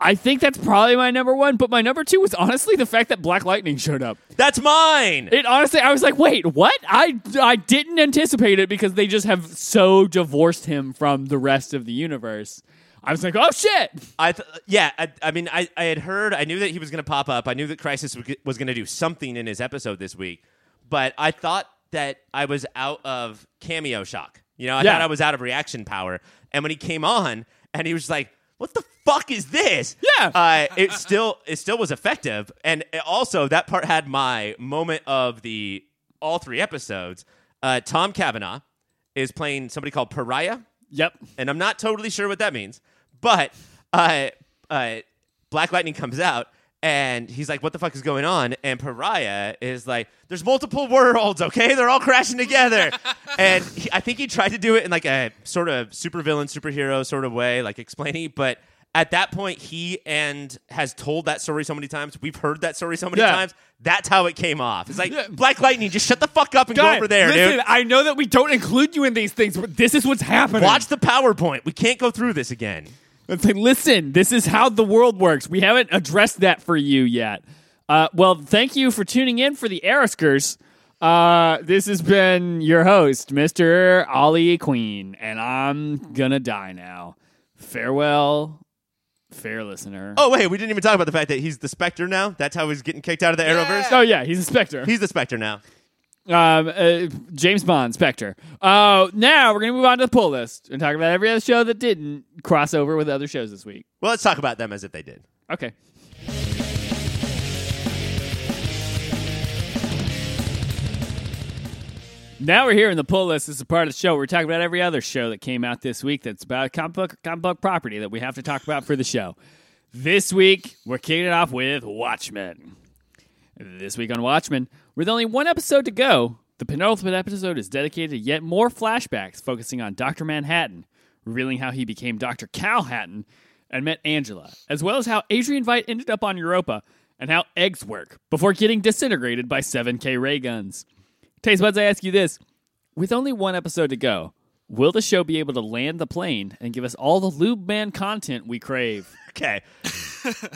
I think that's probably my number one, but my number two was honestly the fact that Black Lightning showed up. That's mine. It honestly, I was like, wait, what? I I didn't anticipate it because they just have so divorced him from the rest of the universe. I was like, oh shit! I th- yeah, I, I mean, I, I had heard, I knew that he was going to pop up. I knew that Crisis was going to do something in his episode this week, but I thought that I was out of cameo shock. You know, I Yeah. thought I was out of reaction power. And when he came on, and he was like, "What the fuck is this?" Yeah. uh, it still it still was effective, and also that part had my moment of the all three episodes. Uh, Tom Cavanagh is playing somebody called Pariah Yep. and I'm not totally sure what that means. But uh, uh, Black Lightning comes out, and he's like, "What the fuck is going on?" And Pariah is like, "There's multiple worlds, okay? They're all crashing together." and he, I think he tried to do it in like a sort of supervillain, superhero sort of way, like explaining. But At that point, he and has told that story so many times. We've heard that story so many Yeah. times. That's how it came off. It's like Yeah. Black Lightning. Just shut the fuck up and go over there, listen, dude. I know that we don't include you in these things, but this is what's happening. Watch the PowerPoint. We can't go through this again. It's like, listen, this is how the world works. We haven't addressed that for you yet. Uh, well, thank you for tuning in for the Ariskers. Uh, this has been your host, Mr. Ollie Queen, and I'm gonna die now. Farewell, fair listener. Oh wait, we didn't even talk about the fact that he's the Spectre now. That's how he's getting kicked out of the Arrowverse. Oh, yeah, he's a Spectre. He's the Spectre now. Um, uh, James Bond, Spectre. Uh, now we're gonna move on to the pull list and talk about every other show that didn't cross over with other shows this week. Well, let's talk about them as if they did. Okay. Now we're here in the pull list. This is a part of the show. We're talking about every other show that came out this week that's about a comic book, comic book property that we have to talk about for the show. This week, we're kicking it off with Watchmen. This week on Watchmen, with only one episode to go, the penultimate episode is dedicated to yet more flashbacks focusing on Dr. Manhattan, revealing how he became Dr. Cal Hatton and met Angela, as well as how Adrian Veidt ended up on Europa and how eggs work before getting disintegrated by 7K ray guns. Taste buds, I ask you this. With only one episode to go, will the show be able to land the plane and give us all the Lube Man content we crave? Okay.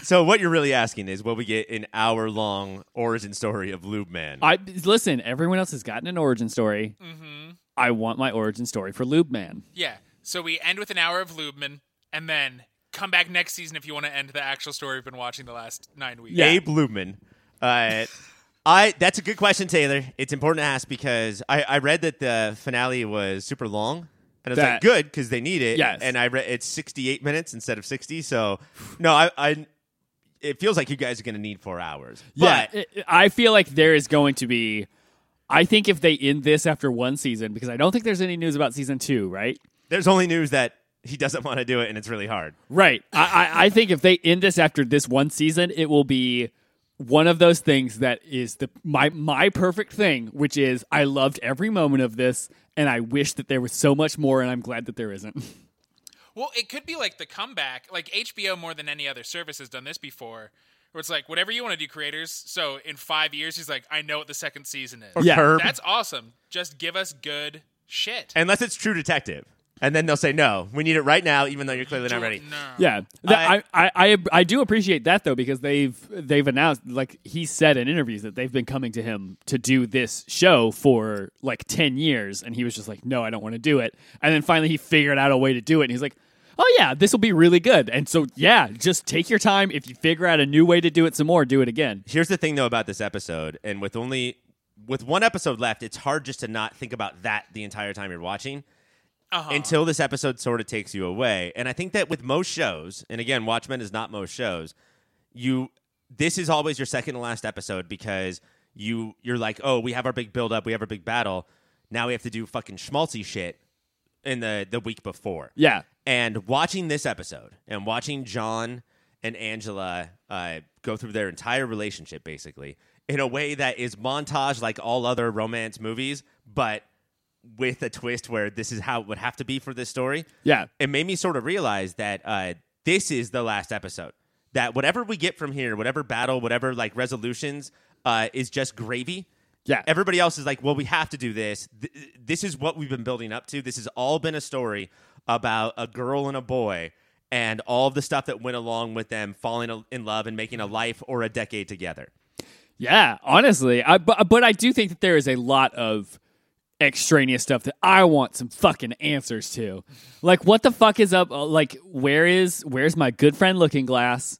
so what you're really asking is, will we get an hour long origin story of Lube Man? I listen. Everyone else has gotten an origin story. Mm-hmm. I want my origin story for Lube Man. Yeah. So we end with an hour of Lubeman, and then come back next season if you want to end the actual story we've been watching the last nine weeks. Yeah. Abe Lubeman. Uh, I that's a good question, Taylor. It's important to ask because I, I read that the finale was super long. And I was That- like, good, because they need it. Yes. And I read it's 68 minutes instead of 60. So, no, I, I it feels like you guys are going to need four hours. Yeah, But it- I feel like there is going to be. I think if they end this after one season, because I don't think there's any news about season two, right? there's only news that he doesn't want to do it and it's really hard. Right. I, I, I think if they end this after this one season, it will be one of those things that is the my my perfect thing, which is I loved every moment of this, and I wish that there was so much more, and I'm glad that there isn't. Well, it could be like the comeback. Like HBO more than any other service has done this before. Where it's like, whatever you want to do, creators. So in five years, he's like, I know what the second season is. Yeah. Curb. That's awesome. Just give us good shit. Unless it's True Detective. And then they'll say, no, we need it right now, even though you're clearly not ready. Yeah, That- I, I, I, I do appreciate that though because they've they've announced like he said in interviews that they've been coming to him to do this show for like ten years, and he was just like, no, I don't want to do it, and then finally he figured out a way to do it, and he's like. Oh yeah, this will be really good. And so yeah, just take your time. If you figure out a new way to do it some more, do it again. Here's the thing, though, about this episode, and with only with one episode left, it's hard just to not think about that the entire time you're watching Uh-huh. until this episode sort of takes you away. And I think that with most shows, and again, Watchmen is not most shows, you this is always your second to last episode because you you're like, oh, we have our big build up, we have our big battle. Now we have to do fucking schmaltzy shit in the the week before. Yeah, And watching this episode and watching John and Angela uh, go through their entire relationship, basically, in a way that is montage like all other romance movies, but with a twist where this is how it would have to be for this story, yeah, it made me sort of realize that uh, this is the last episode. That whatever we get from here, whatever battle, whatever like resolutions, uh, is just gravy. yeah. Everybody else is like, well, we have to do this. Th- this is what we've been building up to. This has all been a story about a girl and a boy and all of the stuff that went along with them falling in love and making a life or a decade together. Yeah, honestly, I, but but I do think that there is a lot of extraneous stuff that I want some fucking answers to. Like, what the fuck is up? uh, Like, where is where's my good friend Looking Glass?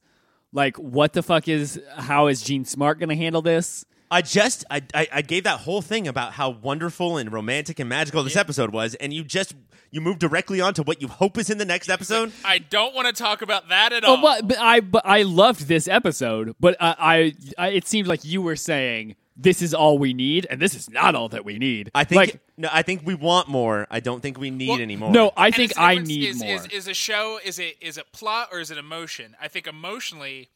Like, what the fuck is? How is Jean Smart going to handle this? I just I, I I gave that whole thing about how wonderful and romantic and magical this episode was, and you just you moved directly on to what you hope is in the next episode. I don't want to talk about that at all. Oh, but, but I but I loved this episode, but uh, I, I it seemed like you were saying this is all we need, and this is not all that we need. I think like, no, I think we want more. I don't think we need Well, any more. no, I And think I need is, more. Is, is a show is it is it plot or is it emotion? I think emotionally,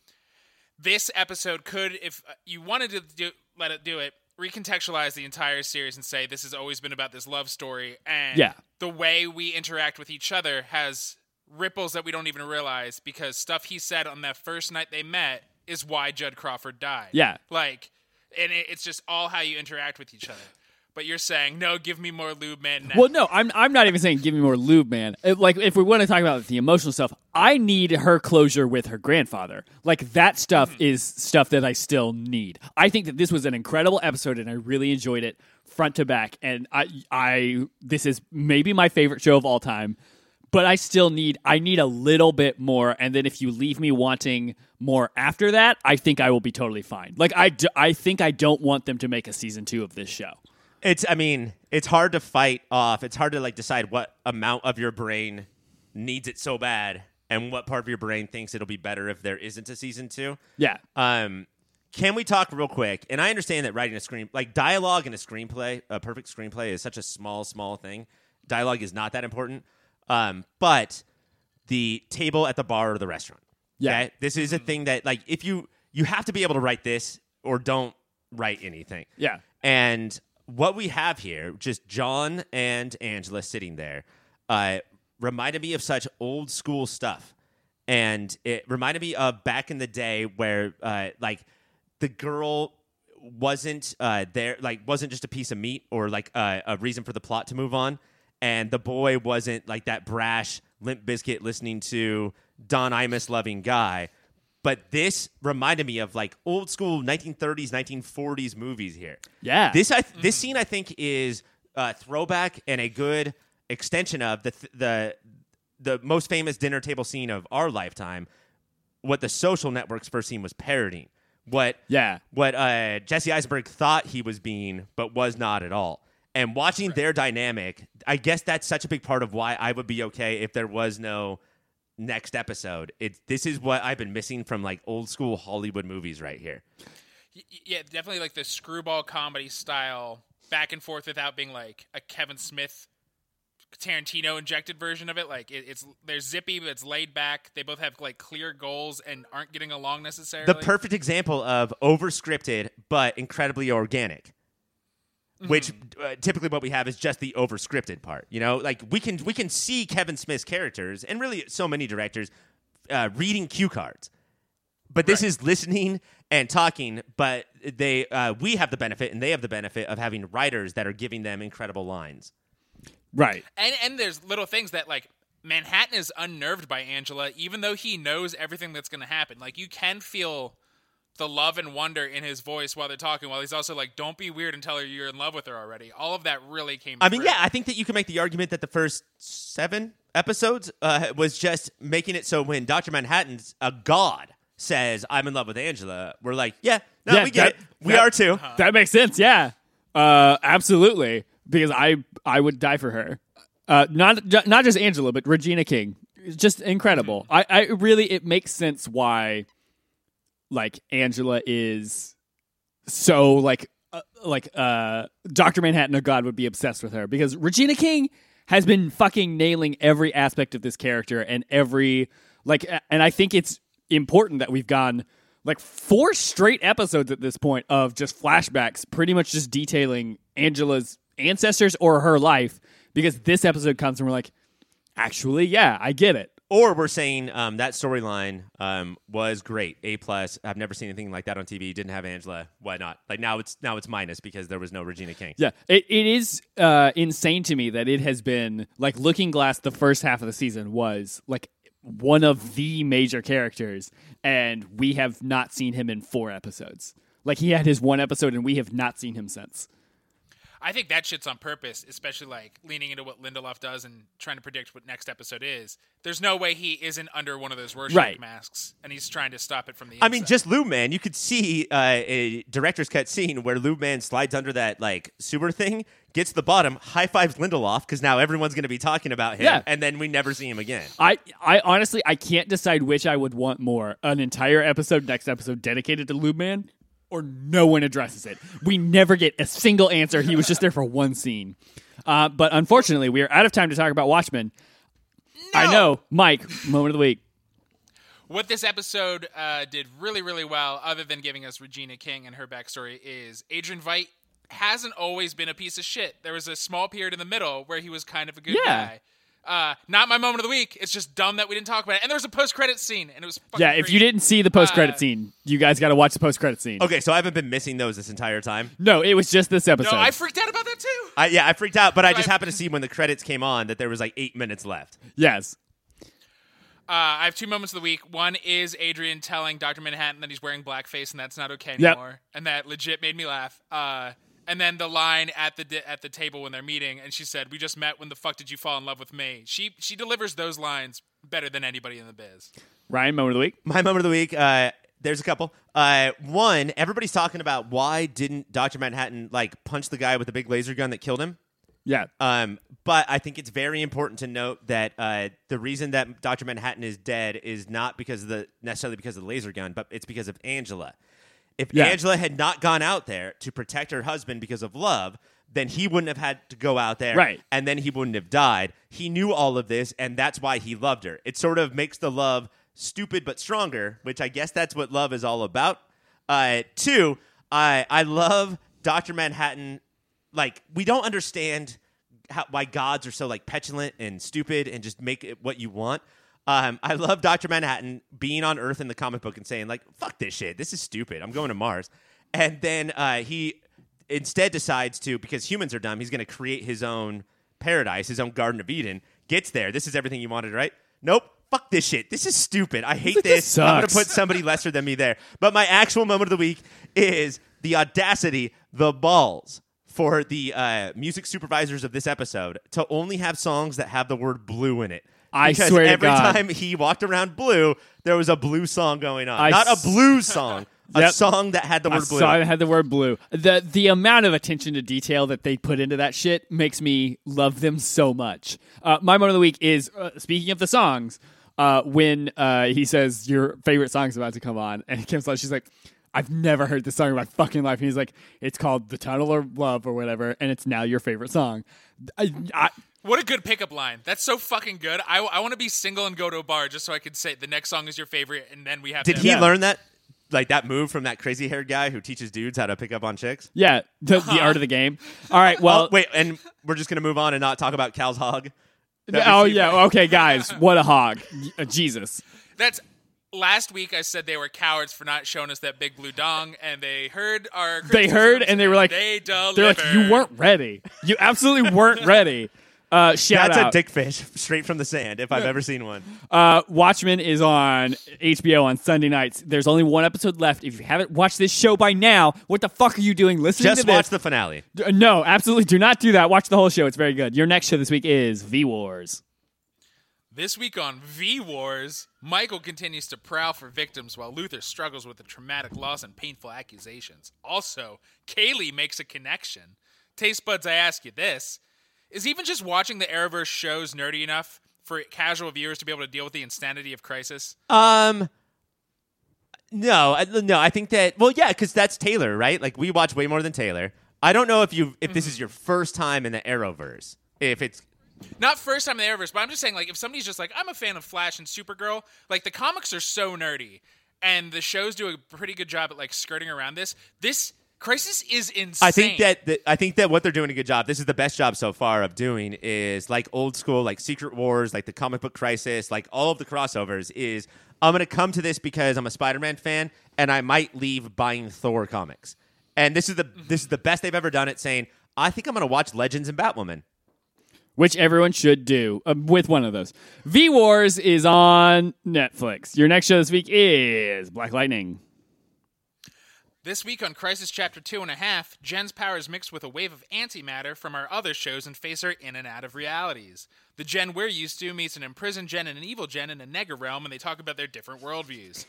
this episode could, if uh, you wanted to do, let it do it, recontextualize the entire series and say this has always been about this love story, and Yeah. the way we interact with each other has ripples that we don't even realize because stuff he said on that first night they met is why Judd Crawford died. Yeah. Like, and it, it's just all how you interact with each other. But you're saying no, give me more lube, man. Now. Well, no, I'm I'm not even saying give me more lube, man. It- like if we want to talk about the emotional stuff, I need her closure with her grandfather. Like that stuff mm-hmm. is stuff that I still need. I think that this was an incredible episode, and I really enjoyed it front to back. And I I this is maybe my favorite show of all time. But I still need I need a little bit more, and then if you leave me wanting more after that, I think I will be totally fine. Like I, do, I think I don't want them to make a season two of this show. It's I mean, it's hard to fight off. It's hard to like decide what amount of your brain needs it so bad and what part of your brain thinks it'll be better if there isn't a season 2. Yeah, Um can we talk real quick? And I understand that writing a screen like dialogue in a screenplay, a perfect screenplay is such a small small thing. Dialogue is not that important. Um but the table at the bar or the restaurant. Yeah. Okay? This is a thing that like if you you have to be able to write this or don't write anything. yeah. And what we have here, just John and Angela sitting there, uh, reminded me of such old school stuff. And it reminded me of back in the day where, uh, like, the girl wasn't uh, there, like, wasn't just a piece of meat or like uh, a reason for the plot to move on. And the boy wasn't like that brash, Limp Bizkit listening to Don Imus loving guy. But this reminded me of like old school 1930s, 1940s movies here. Yeah. This I this scene I think is a throwback and a good extension of the th- the the most famous dinner table scene of our lifetime. What the Social Network's first scene was parodying. What Yeah. what uh, Jesse Eisenberg thought he was being, but was not at all. And watching their dynamic, I guess that's such a big part of why I would be okay if there was no next episode. It this is what I've been missing from like old school Hollywood movies right here. Yeah, definitely like the screwball comedy style, back and forth without being like a Kevin Smith, Tarantino injected version of it. Like it, it's they're zippy, but it's laid back. They both have like clear goals and aren't getting along necessarily. The perfect example of overscripted but incredibly organic. Which uh, typically what we have is just the overscripted part. You know, like we can we can see Kevin Smith's characters and really so many directors uh, reading cue cards, but this Right. is listening and talking. But they uh, we have the benefit and they have the benefit of having writers that are giving them incredible lines. Right. and and there's little things that like Manhattan is unnerved by Angela, even though he knows everything that's going to happen. Like you can feel the love and wonder in his voice while they're talking, while he's also like, "Don't be weird and tell her you're in love with her already." All of that really came. I mean, through. yeah, I think that you can make the argument that the first seven episodes uh, was just making it so when Doctor Manhattan's a god says, "I'm in love with Angela," we're like, "Yeah, no, Yeah, we get that- it. We that- are too." That makes sense. Yeah. Uh, absolutely. Because I I would die for her. Uh, not not just Angela, but Regina King. Just incredible. I, I really it makes sense why like Angela is so like uh, like uh Dr. Manhattan of God would be obsessed with her because Regina King has been fucking nailing every aspect of this character and every like and I think it's important that we've gone like four straight episodes at this point of just flashbacks pretty much just detailing Angela's ancestors or her life because this episode comes and we're like actually yeah, I get it. Or we're saying um, that storyline um, was great, A plus. I've never seen anything like that on TV. Didn't have Angela. Why not? Like now it's now it's minus because there was no Regina King. Yeah, it, it is uh, insane to me that it has been like Looking Glass. The first half of the season was like one of the major characters, and we have not seen him in four episodes. Like he had his one episode, and we have not seen him since. I think that shit's on purpose, especially like leaning into what Lindelof does and trying to predict what next episode is. There's no way he isn't under one of those Rorschach Right. masks, and he's trying to stop it from the. I mean, just Lube Man. You could see uh, a director's cut scene where Lube Man slides under that like sewer thing, gets to the bottom, high fives Lindelof because now everyone's going to be talking about him, Yeah. and then we never see him again. I, I honestly, I can't decide which I would want more: an entire episode, next episode, dedicated to Lube Man, or no one addresses it. We never get a single answer. He was just there for one scene. Uh, but unfortunately, we are out of time to talk about Watchmen. No! I know, Mike. Moment of the week. What this episode uh, did really, really well, other than giving us Regina King and her backstory, is Adrian Veidt hasn't always been a piece of shit. There was a small period in the middle where he was kind of a good Yeah. guy. Uh, not my moment of the week. It's just dumb that we didn't talk about it. And there was a post credit scene, and it was fucking Yeah, if you didn't see the post credit Uh, scene, you guys got to watch the post credit scene. Okay, so I haven't been missing those this entire time. No, it was just this episode. No, episode. I freaked out about that too. I, yeah, I freaked out, but I just Right. happened to see when the credits came on that there was like eight minutes left. yes. Uh, I have two moments of the week. One is Adrian telling Dr. Manhattan that he's wearing blackface and that's not okay Yep. anymore, and that legit made me laugh. Uh, and then the line at the di- at the table when they're meeting, and she said, "We just met. When the fuck did you fall in love with me?" She she delivers those lines better than anybody in the biz. Ryan, moment of the week. My moment of the week. Uh, there's a couple. Uh, one, everybody's talking about why didn't Doctor Manhattan like punch the guy with the big laser gun that killed him? Yeah. Um, but I think it's very important to note that uh, the reason that Doctor Manhattan is dead is not because of the necessarily because of the laser gun, but it's because of Angela. If Yeah. Angela had not gone out there to protect her husband because of love, then he wouldn't have had to go out there, Right. And then he wouldn't have died. He knew all of this, and that's why he loved her. It sort of makes the love stupid but stronger, which I guess that's what love is all about. Uh, two, I I love Doctor Manhattan. Like we don't understand how, why gods are so like petulant and stupid and just make it what you want. Um, I love Doctor Manhattan being on Earth in the comic book and saying like, "Fuck this shit. This is stupid. I'm going to Mars." And then uh, he instead decides to because humans are dumb. He's going to create his own paradise, his own Garden of Eden. Gets there. This is everything you wanted, right? Nope. Fuck this shit. This is stupid. I hate this. this I'm gonna put somebody lesser than me there. But my actual moment of the week is the audacity, the balls for the uh, music supervisors of this episode to only have songs that have the word blue in it. I because swear to every time he walked around blue, there was a blue song going on. I Not a blues song, a Yep. song that had the word blue. saw it had the word blue. The the amount of attention to detail that they put into that shit makes me love them so much. Uh, my moment of the week is uh, speaking of the songs. Uh, when uh, he says your favorite song is about to come on, and Kim Slut, she's like, "I've never heard this song in my fucking life." And he's like, "It's called The Tunnel of Love or whatever, and it's now your favorite song." I, I, What a good pickup line. That's so fucking good. I, I want to be single and go to a bar just so I could say the next song is your favorite, and then we have. Did to he Yeah. learn that, like that move from that crazy haired guy who teaches dudes how to pick up on chicks? yeah, the, the art of the game. All right, well, oh, wait, and we're just gonna move on and not talk about Cal's hog. oh yeah, okay, guys, what a hog, Uh, Jesus. That's last week. I said they were cowards for not showing us that big blue dong, and they heard our. They heard and they were like, they They're like, you weren't ready. You absolutely weren't ready. Uh, shout That's out. a dickfish straight from the sand, if I've ever seen one. uh, Watchmen is on HBO on Sunday nights. There's only one episode left. If you haven't watched this show by now, what the fuck are you doing listening Just to watch this? the finale. D- no, absolutely do not do that. Watch the whole show. It's very good. Your next show this week is V Wars. This week on V Wars, Michael continues to prowl for victims while Luther struggles with the traumatic loss and painful accusations. Also, Kaylee makes a connection. Taste buds, I ask you this: Is even just watching the Arrowverse shows nerdy enough for casual viewers to be able to deal with the insanity of Crisis? Um, no, I, no, I think that well, yeah, because that's Taylor, right? Like we watch way more than Taylor. I don't know if you if this is your first time in the Arrowverse. If it's Not first time in the Arrowverse, but I'm just saying, like, if somebody's just like, I'm a fan of Flash and Supergirl, like, the comics are so nerdy, and the shows do a pretty good job at, like, skirting around this. This Crisis is insane. I think that the, I think that what they're doing a good job. This is the best job so far of doing is like old school, like Secret Wars, like the comic book Crisis, like all of the crossovers. Is I'm going to come to this because I'm a Spider-Man fan, and I might leave buying Thor comics. And this is the this is the best they've ever done it. Saying I think I'm going to watch Legends and Batwoman. which everyone should do uh, with one of those. V Wars is on Netflix. Your next show this week is Black Lightning. This week on Crisis Chapter Two and a Half, Jen's powers mix with a wave of antimatter from our other shows and face her in and out of realities. The Jen we're used to meets an imprisoned Jen and an evil Jen in a nega realm, and they talk about their different worldviews.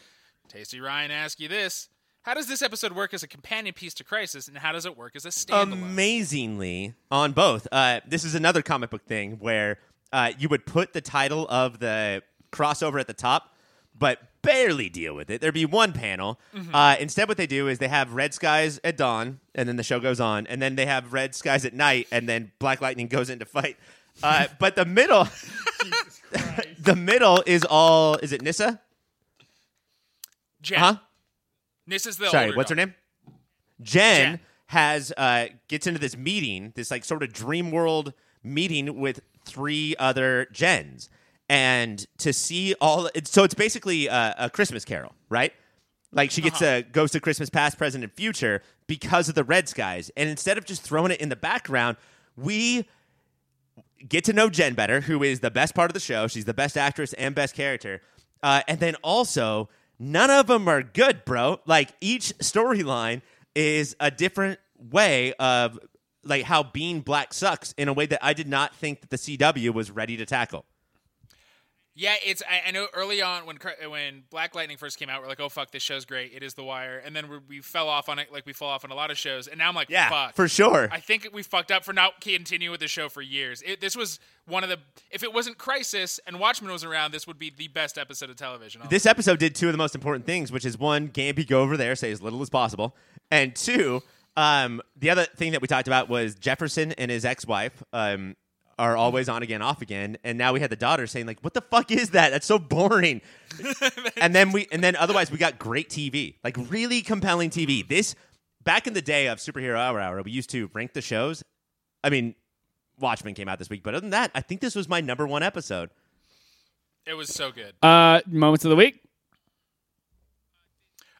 Tasty Ryan asks you this. How does this episode work as a companion piece to Crisis, and how does it work as a standalone? amazingly on both. Uh, this is another comic book thing where uh, you would put the title of the crossover at the top, but barely deal with it. There'd be one panel. Uh, instead, what they do is they have red skies at dawn, and then the show goes on, and then they have red skies at night, and then Black Lightning goes into fight. Uh, but the middle, the middle is all. Is it Nissa? Jen. Huh? Is the Sorry, what's her name? Jen, Jen. has uh, gets into this meeting, this like sort of dream world meeting with three other Jens, and to see all. It's, so it's basically a, a Christmas Carol, right? Like she gets a goes to Christmas past, present, and future because of the red skies, and instead of just throwing it in the background, we get to know Jen better, who is the best part of the show. She's the best actress and best character. Uh, and then also, none of them are good, bro. Like each storyline is a different way of like how being black sucks in a way that I did not think that the CW was ready to tackle. Yeah, it's. I, I know early on when when Black Lightning first came out, we're like, "Oh fuck, this show's great. It is The Wire," and then we, we fell off on it, like we fall off on a lot of shows. And now I'm like, Yeah, fuck, for sure. I think we fucked up for not continuing with the show for years. It, this was one of the. If it wasn't Crisis and Watchmen was around, this would be the best episode of television. This episode did two of the most important things, which is one, Gambi go over there, say as little as possible, and two, um, the other thing that we talked about was Jefferson and his ex-wife um, are always on again, off again, and now we had the daughter saying like, "What the fuck is that? That's so boring." and then we, and then otherwise we got great TV, like really compelling TV. This back in the day of superhero hour hour, we used to rank the shows. I mean, Watchmen came out this week, but other than that, I think this was my number one episode. it was so good. Uh, moments of the week.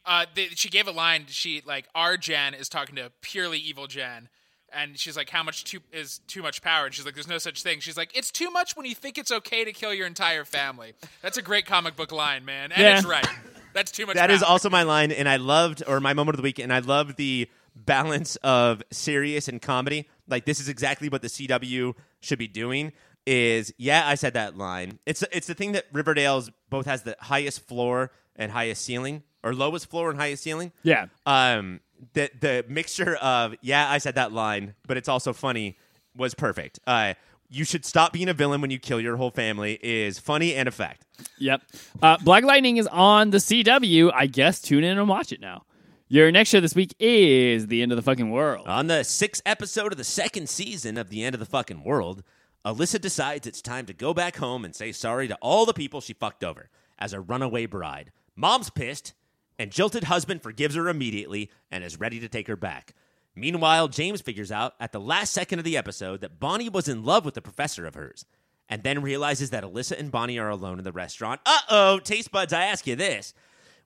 Uh, the, she gave a line. She like our Jen is talking to purely evil Jen, and she's like, "How much too is too much power?" And she's like, "There's no such thing." She's like, "It's too much when you think it's okay to kill your entire family." That's a great comic book line, man, and Yeah. it's right. That's too much. That is power. also my line, and I loved, or my moment of the week, and I loved the balance of serious and comedy. Like this is exactly what the CW should be doing. Is yeah, I said that line. It's it's the thing that Riverdale's both has the highest floor and highest ceiling, or lowest floor and highest ceiling. Yeah. Um, the the mixture of yeah, I said that line, but it's also funny was perfect. Uh, you should stop being a villain when you kill your whole family is funny and effect. Yep. Uh, Black Lightning is on the CW. I guess tune in and watch it now. Your next show this week is The End of the Fucking World. On the sixth episode of the second season of The End of the Fucking World, Alyssa decides it's time to go back home and say sorry to all the people she fucked over as a runaway bride. Mom's pissed, and jilted husband forgives her immediately and is ready to take her back. Meanwhile, James figures out at the last second of the episode that Bonnie was in love with the professor of hers, and then realizes that Alyssa and Bonnie are alone in the restaurant. Uh oh, taste buds, I ask you this.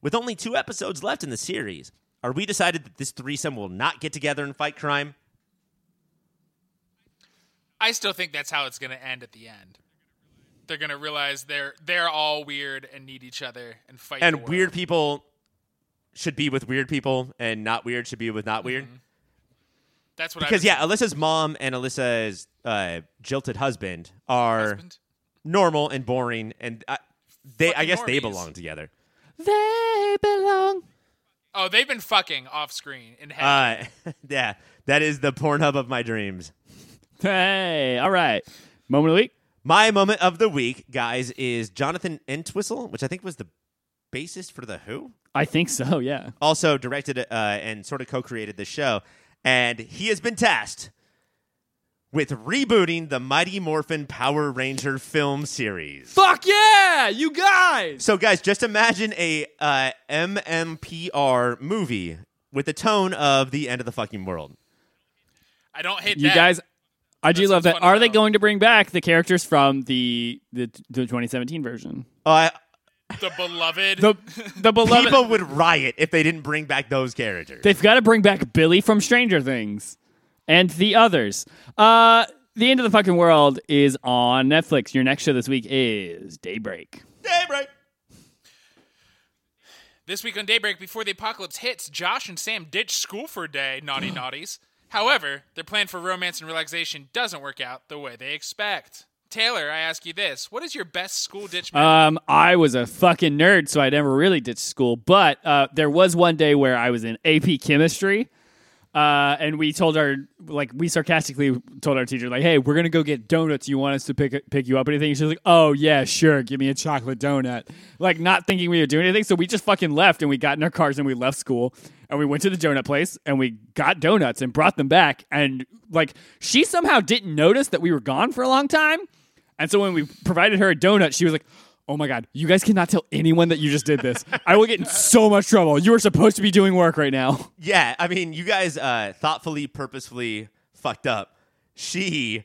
With only two episodes left in the series, are we decided that this threesome will not get together and fight crime? I still think that's how it's going to end at the end. They're going to realize they're they're all weird and need each other and fight. and weird people should be with weird people, and not weird should be with not weird. That's what Because I yeah, Alyssa's mom and Alyssa's uh, jilted husband are husband. normal and boring, and uh, they I Fucking guess they belong together. They belong. Oh, they've been fucking off screen in heaven. Uh, yeah, that is the Pornhub of my dreams. Hey, all right. Moment of the week. My moment of the week, guys, is Jonathan Entwistle, which I think was the bassist for the Who. I think so, yeah. also directed uh, and sort of co-created the show, and he has been tasked with rebooting the Mighty Morphin Power Ranger film series. Fuck yeah, you guys. So, guys, just imagine a uh, MMPR movie with the tone of the end of the fucking world. I don't hate You that. guys, I do love that. Are they going to bring back the characters from the the, the 2017 version? Uh, the beloved. The the beloved. people would riot if they didn't bring back those characters. They've got to bring back Billy from Stranger Things and the others. Uh, the end of the fucking world is on Netflix. Your next show this week is Daybreak. Daybreak. This week on Daybreak, before the apocalypse hits, Josh and Sam ditch school for a day, naughty naughties. However, their plan for romance and relaxation doesn't work out the way they expect. Taylor, I ask you this. What is your best school ditch memory? Um, I was a fucking nerd, so I never really ditched school. But uh, there was one day where I was in AP chemistry, uh, and we told our like we sarcastically told our teacher like, "Hey, we're gonna go get donuts. You want us to pick pick you up anything?" She's like, "Oh yeah, sure. Give me a chocolate donut." Like not thinking we were doing anything, so we just fucking left and we got in our cars and we left school and we went to the donut place and we got donuts and brought them back. And like she somehow didn't notice that we were gone for a long time. And so when we provided her a donut, she was like, "Oh my god, you guys cannot tell anyone that you just did this. I will get in so much trouble. You are supposed to be doing work right now." Yeah, I mean, you guys uh, thoughtfully, purposefully fucked up. She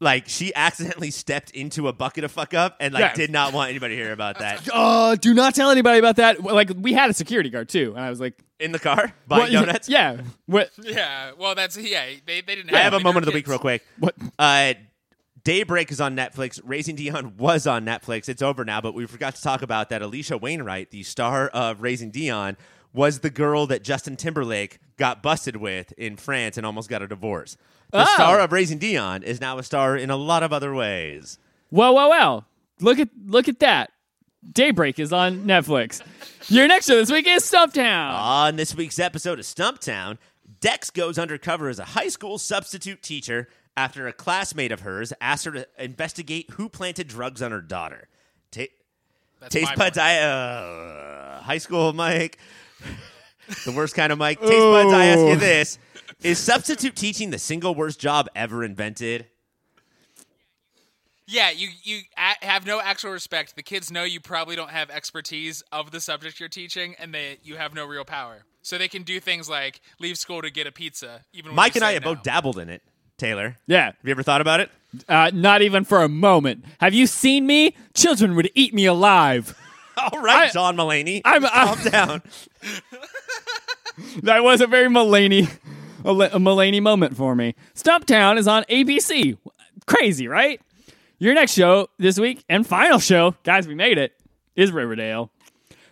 like she accidentally stepped into a bucket of fuck up and like Yeah. did not want anybody to hear about that Uh, do not tell anybody about that. Like we had a security guard too, and I was like, in the car buying what- donuts. Yeah. What? Yeah, well, that's yeah. They, they didn't. I Have have a moment of the kids. week, real quick. What? Uh, Daybreak is on Netflix. Raising Dion was on Netflix. It's over now, but we forgot to talk about that. Alisha Wainwright, the star of Raising Dion, was the girl that Justin Timberlake got busted with in France and almost got a divorce. The Oh. star of Raising Dion is now a star in a lot of other ways. Well, well, well. Look at look at that. Daybreak is on Netflix. Your next show this week is Stumptown. On this week's episode of Stumptown, Dex goes undercover as a high school substitute teacher after a classmate of hers asked her to investigate who planted drugs on her daughter. Ta- Taste buds, point. I uh, high school Mike, the worst kind of Mike. Taste buds, I ask you this: Is substitute teaching the single worst job ever invented? Yeah, you you a- have no actual respect. The kids know you probably don't have expertise of the subject you're teaching, and they you have no real power. So they can do things like leave school to get a pizza. Even when Mike and I have no. both dabbled in it. Taylor, Yeah. have you ever thought about it? Uh, not even for a moment. Have you seen me? Children would eat me alive. All right, I- John Mulaney, I'm- calm I'm- down. That was a very Mulaney, a, a Mulaney moment for me. Stumptown is on ABC. Crazy, right? Your next show this week and final show, guys, we made it, is Riverdale.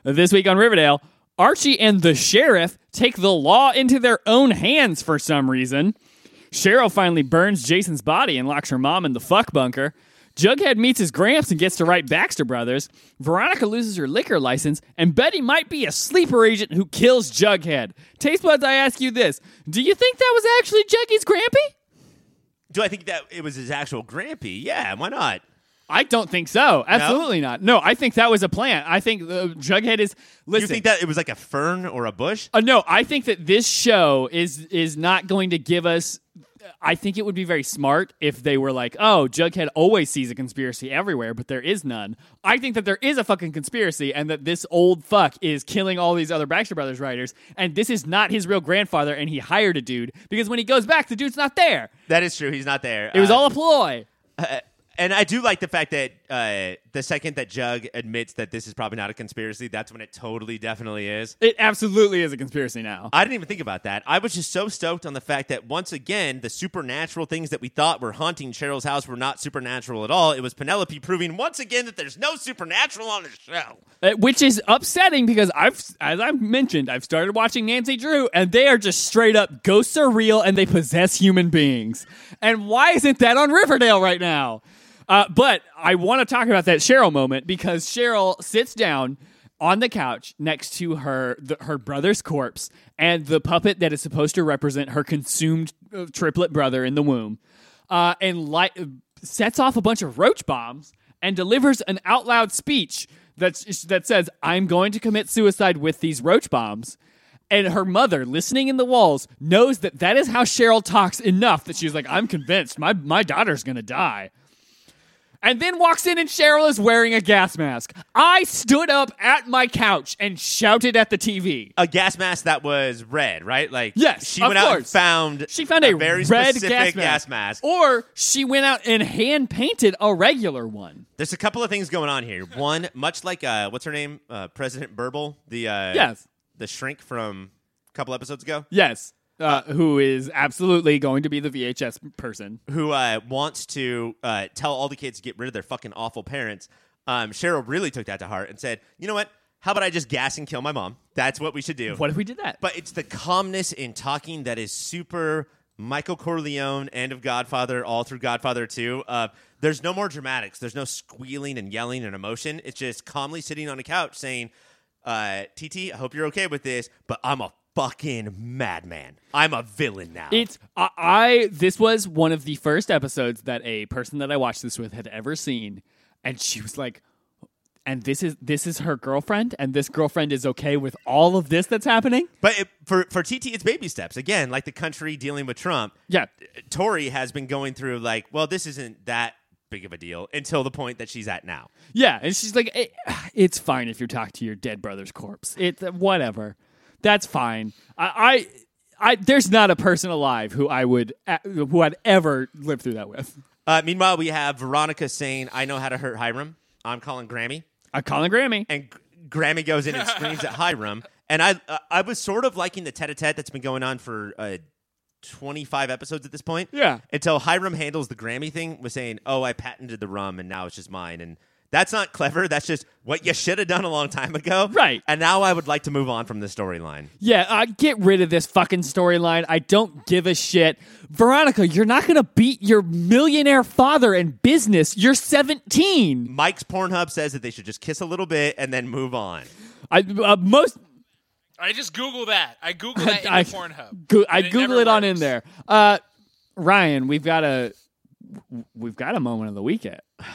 This week on Riverdale, Archie and the sheriff take the law into their own hands for some reason. Cheryl finally burns Jason's body and locks her mom in the fuck bunker. Jughead meets his gramps and gets to write Baxter Brothers. Veronica loses her liquor license, and Betty might be a sleeper agent who kills Jughead. Taste buds, I ask you this: Do you think that was actually Juggy's grampy? Do I think that it was his actual grampy? Yeah, why not? I don't think so. Absolutely not. No, I think that was a plant. I think uh, Jughead is. Listen, you think that it was like a fern or a bush? Uh, no, I think that this show is is not going to give us. I think it would be very smart if they were like, "Oh, Jughead always sees a conspiracy everywhere, but there is none." I think that there is a fucking conspiracy, and that this old fuck is killing all these other Baxter Brothers writers, and this is not his real grandfather, and he hired a dude because when he goes back, the dude's not there. That is true. He's not there. It was Uh, all a ploy. And I do like the fact that uh, the second that Jug admits that this is probably not a conspiracy, that's when it totally, definitely is. It absolutely is a conspiracy now. I didn't even think about that. I was just so stoked on the fact that once again, the supernatural things that we thought were haunting Cheryl's house were not supernatural at all. It was Penelope proving once again that there's no supernatural on the show. Uh, which is upsetting because I've, as I've mentioned, I've started watching Nancy Drew, and they are just straight up ghosts are real and they possess human beings. And why isn't that on Riverdale right now? Uh, but I want to talk about that Cheryl moment because Cheryl sits down on the couch next to her the, her brother's corpse and the puppet that is supposed to represent her consumed uh, triplet brother in the womb, uh, and sets off a bunch of roach bombs and delivers an out loud speech that's, that says, "I'm going to commit suicide with these roach bombs." And her mother, listening in the walls, knows that that is how Cheryl talks enough that she's like, "I'm convinced my my daughter's gonna die." And then walks in and Cheryl is wearing a gas mask. I stood up at my couch and shouted at the TV. A gas mask that was red, right? Like Yes, she went out and found She found a, very red specific gas mask. mask. Or she went out and hand painted a regular one. There's a couple of things going on here. One, much like uh, what's her name, uh, President Burble, the uh, Yes. the shrink from a couple episodes ago. Yes. Uh, who is absolutely going to be the VHS person. who uh, wants to uh, tell all the kids to get rid of their fucking awful parents. Um, Cheryl really took that to heart and said, "You know what? How about I just gas and kill my mom? That's what we should do." What if we did that? But it's the calmness in talking that is super Michael Corleone and of Godfather, all through Godfather 2. Uh, there's no more dramatics. There's no squealing and yelling and emotion. It's just calmly sitting on a couch saying, uh, TT, I hope you're okay with this, but I'm a fucking madman. I'm a villain now. It's I, I. This was one of the first episodes that a person that I watched this with had ever seen, and she was like, "And this is this is her girlfriend, and this girlfriend is okay with all of this that's happening." But it, for for TT, it's baby steps. Again, like the country dealing with Trump. Yeah, Tori has been going through like, well, this isn't that big of a deal until the point that she's at now. yeah, and she's like, "Eh, "It's fine if you talk to your dead brother's corpse. It's whatever. That's fine." I, I, I there's not a person alive who I would uh, who I'd ever live through that with. Uh, meanwhile, we have Veronica saying, "I know how to hurt Hiram." I'm calling Grammy, I call him Grammy. and G- Grammy goes in and screams at Hiram. And I, uh, I was sort of liking the tete-a-tete that's been going on for uh, 25 episodes at this point. Yeah. Until Hiram handles the Grammy thing, was saying, "Oh, I patented the rum, and now it's just mine." And that's not clever. That's just what you should have done a long time ago. Right. And now I would like to move on from the storyline. Yeah, uh, get rid of this fucking storyline. I don't give a shit. Veronica, you're not going to beat your millionaire father in business. You're 17. Mike's Pornhub says that they should just kiss a little bit and then move on. I uh, most I just Google that. I Google that in I- the Pornhub. go, I And it Google it on in there. Uh, Ryan, we've got a we've got a moment of the weekend.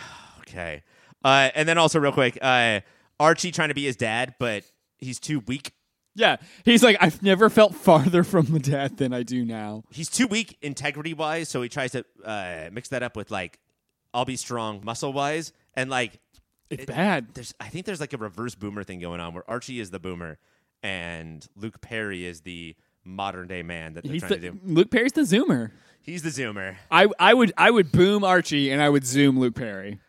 Okay. Uh, and then also real quick, uh, Archie trying to be his dad, but he's too weak. Yeah, he's like, I've never felt farther from the dad than I do now. He's too weak integrity wise, so he tries to uh, mix that up with like, I'll be strong muscle wise, and like, It's It- bad. there's I think there's like a reverse boomer thing going on where Archie is the boomer and Luke Perry is the modern day man that they're He's trying the, to do. Luke Perry's the zoomer. He's the zoomer. I I would I would boom Archie and I would zoom Luke Perry.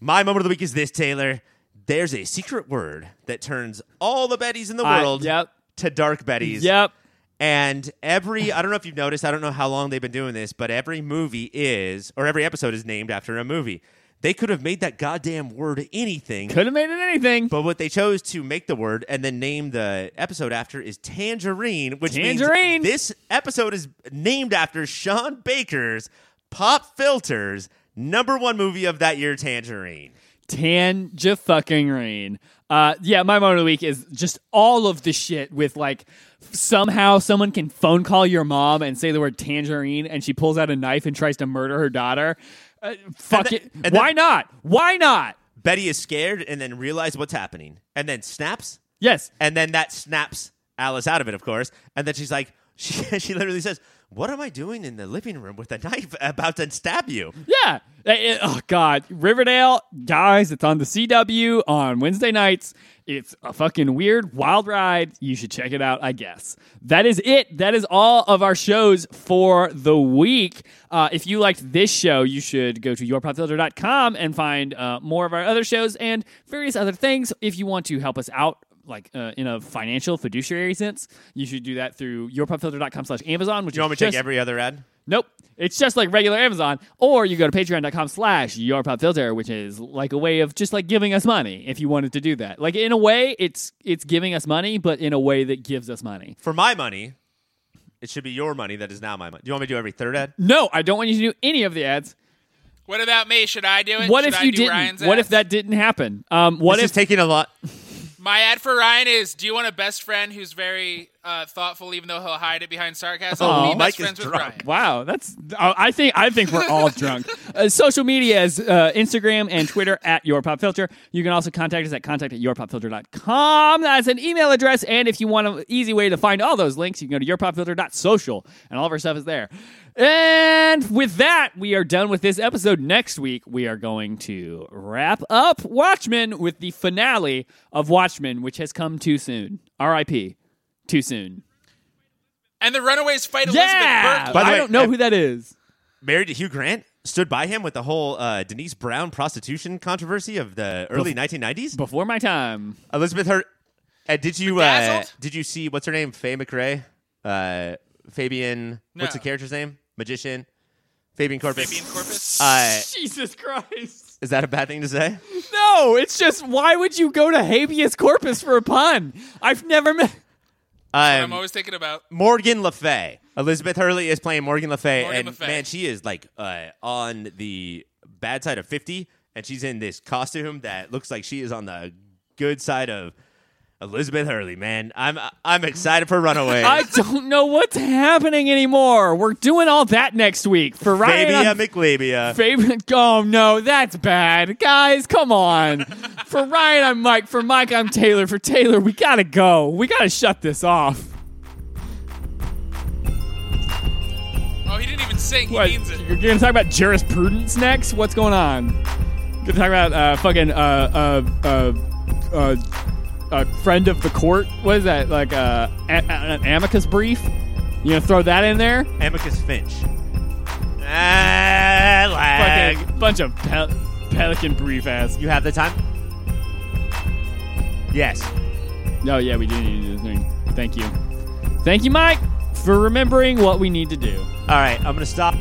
My moment of the week is this, Taylor. There's a secret word that turns all the Bettys in the I- world yep. to dark Bettys. Yep. And every, I don't know if you've noticed, I don't know how long they've been doing this, but every movie is, or every episode is named after a movie. They could have made that goddamn word anything, Could have made it anything. but what they chose to make the word and then name the episode after is Tangerine, which Tangerine. means this episode is named after Sean Baker's Pop Filters number one movie of that year, Tangerine. Tanja fucking rain. Uh, yeah, my moment of the week is just all of the shit with like somehow someone can phone call your mom and say the word tangerine and she pulls out a knife and tries to murder her daughter. Uh, fuck then- it. and Why then- not? Why not? Betty is scared and then realizes what's happening and then snaps Yes. And then that snaps Alice out of it, of course. And then she's like, she, she literally says, What am I doing in the living room with a knife about to stab you? Yeah. Uh, uh, oh God, Riverdale, guys, it's on the CW on Wednesday nights. It's a fucking weird, wild ride. You should check it out, I guess. That is it. That is all of our shows for the week. Uh, if you liked this show, you should go to yourpopfilter.com and find uh, more of our other shows and various other things. If you want to help us out, like uh, in a financial fiduciary sense, you should do that through yourpopfilter.com slash Amazon, which Do you want me to just take every other ad? Nope. It's just like regular Amazon. Or you go to patreon.com slash your pop filter, which is like a way of just like giving us money if you wanted to do that. Like in a way, it's it's giving us money, but in a way that gives us money. For my money, it should be your money that is now my money. Do you want me to do every third ad? No, I don't want you to do any of the ads. What about me? Should I do it? What Should if I you do didn't? Ryan's What if that didn't happen? Um, what this if is taking a lot. My ad for Ryan is: Do you want a best friend who's very uh, thoughtful, even though he'll hide it behind sarcasm? Oh, Be Mike best is drunk. Wow, that's. uh, I think I think we're all drunk. Uh, social media is uh, Instagram and Twitter at Your Pop Filter. You can also contact us at contact at yourpopfilter.com. That's an email address. And if you want an easy way to find all those links, you can go to yourpopfilter.social, and all of our stuff is there. And with that, we are done with this episode. Next week, we are going to wrap up Watchmen with the finale of Watchmen, which has come too soon. R.I.P. Too soon. And the Runaways fight Yeah, Elizabeth Berkley. By the I way, don't know ev- who that is. Married to Hugh Grant stood by him with the whole uh, Denise Brown prostitution controversy of the early 1990s. Before my time. Elizabeth Hurt. Uh, did you uh, Bedazzled? did you see what's her name? Faye McRae, uh, Fabian. What's the character's name? Magician. Fabian Corpus. Fabian Corpus. Uh, Jesus Christ. is that a bad thing to say? No, it's just why would you go to habeas corpus for a pun? I've never met. I'm Um, always thinking about. Morgan Le Fay. Elizabeth Hurley is playing Morgan Le Fay, Morgan and Le Fay. man, she is like uh, on the bad side of fifty, and she's in this costume that looks like she is on the good side of Elizabeth Hurley. Man, I'm I'm excited for Runaway. I don't know what's happening anymore. We're doing all that next week for Ryan. Fabia I'm- McLabia. Fabian, oh no, that's bad, guys. Come on. For Ryan, I'm Mike. For Mike, I'm Taylor. For Taylor, we gotta go. We gotta shut this off. Oh, he didn't even sing. He What? means it. You're gonna talk about jurisprudence next? What's going on? Gonna talk about uh, fucking uh, uh, uh, uh, uh, friend of the court. What is that? Like uh, a- a- an amicus brief? You gonna throw that in there? Amicus Finch. Ah, lag. Fucking bunch of pel- pelican brief ass. You have the time? Yes. Oh yeah, we do need to do the thing. Thank you, thank you, Mike, for remembering what we need to do. All right, I'm gonna stop.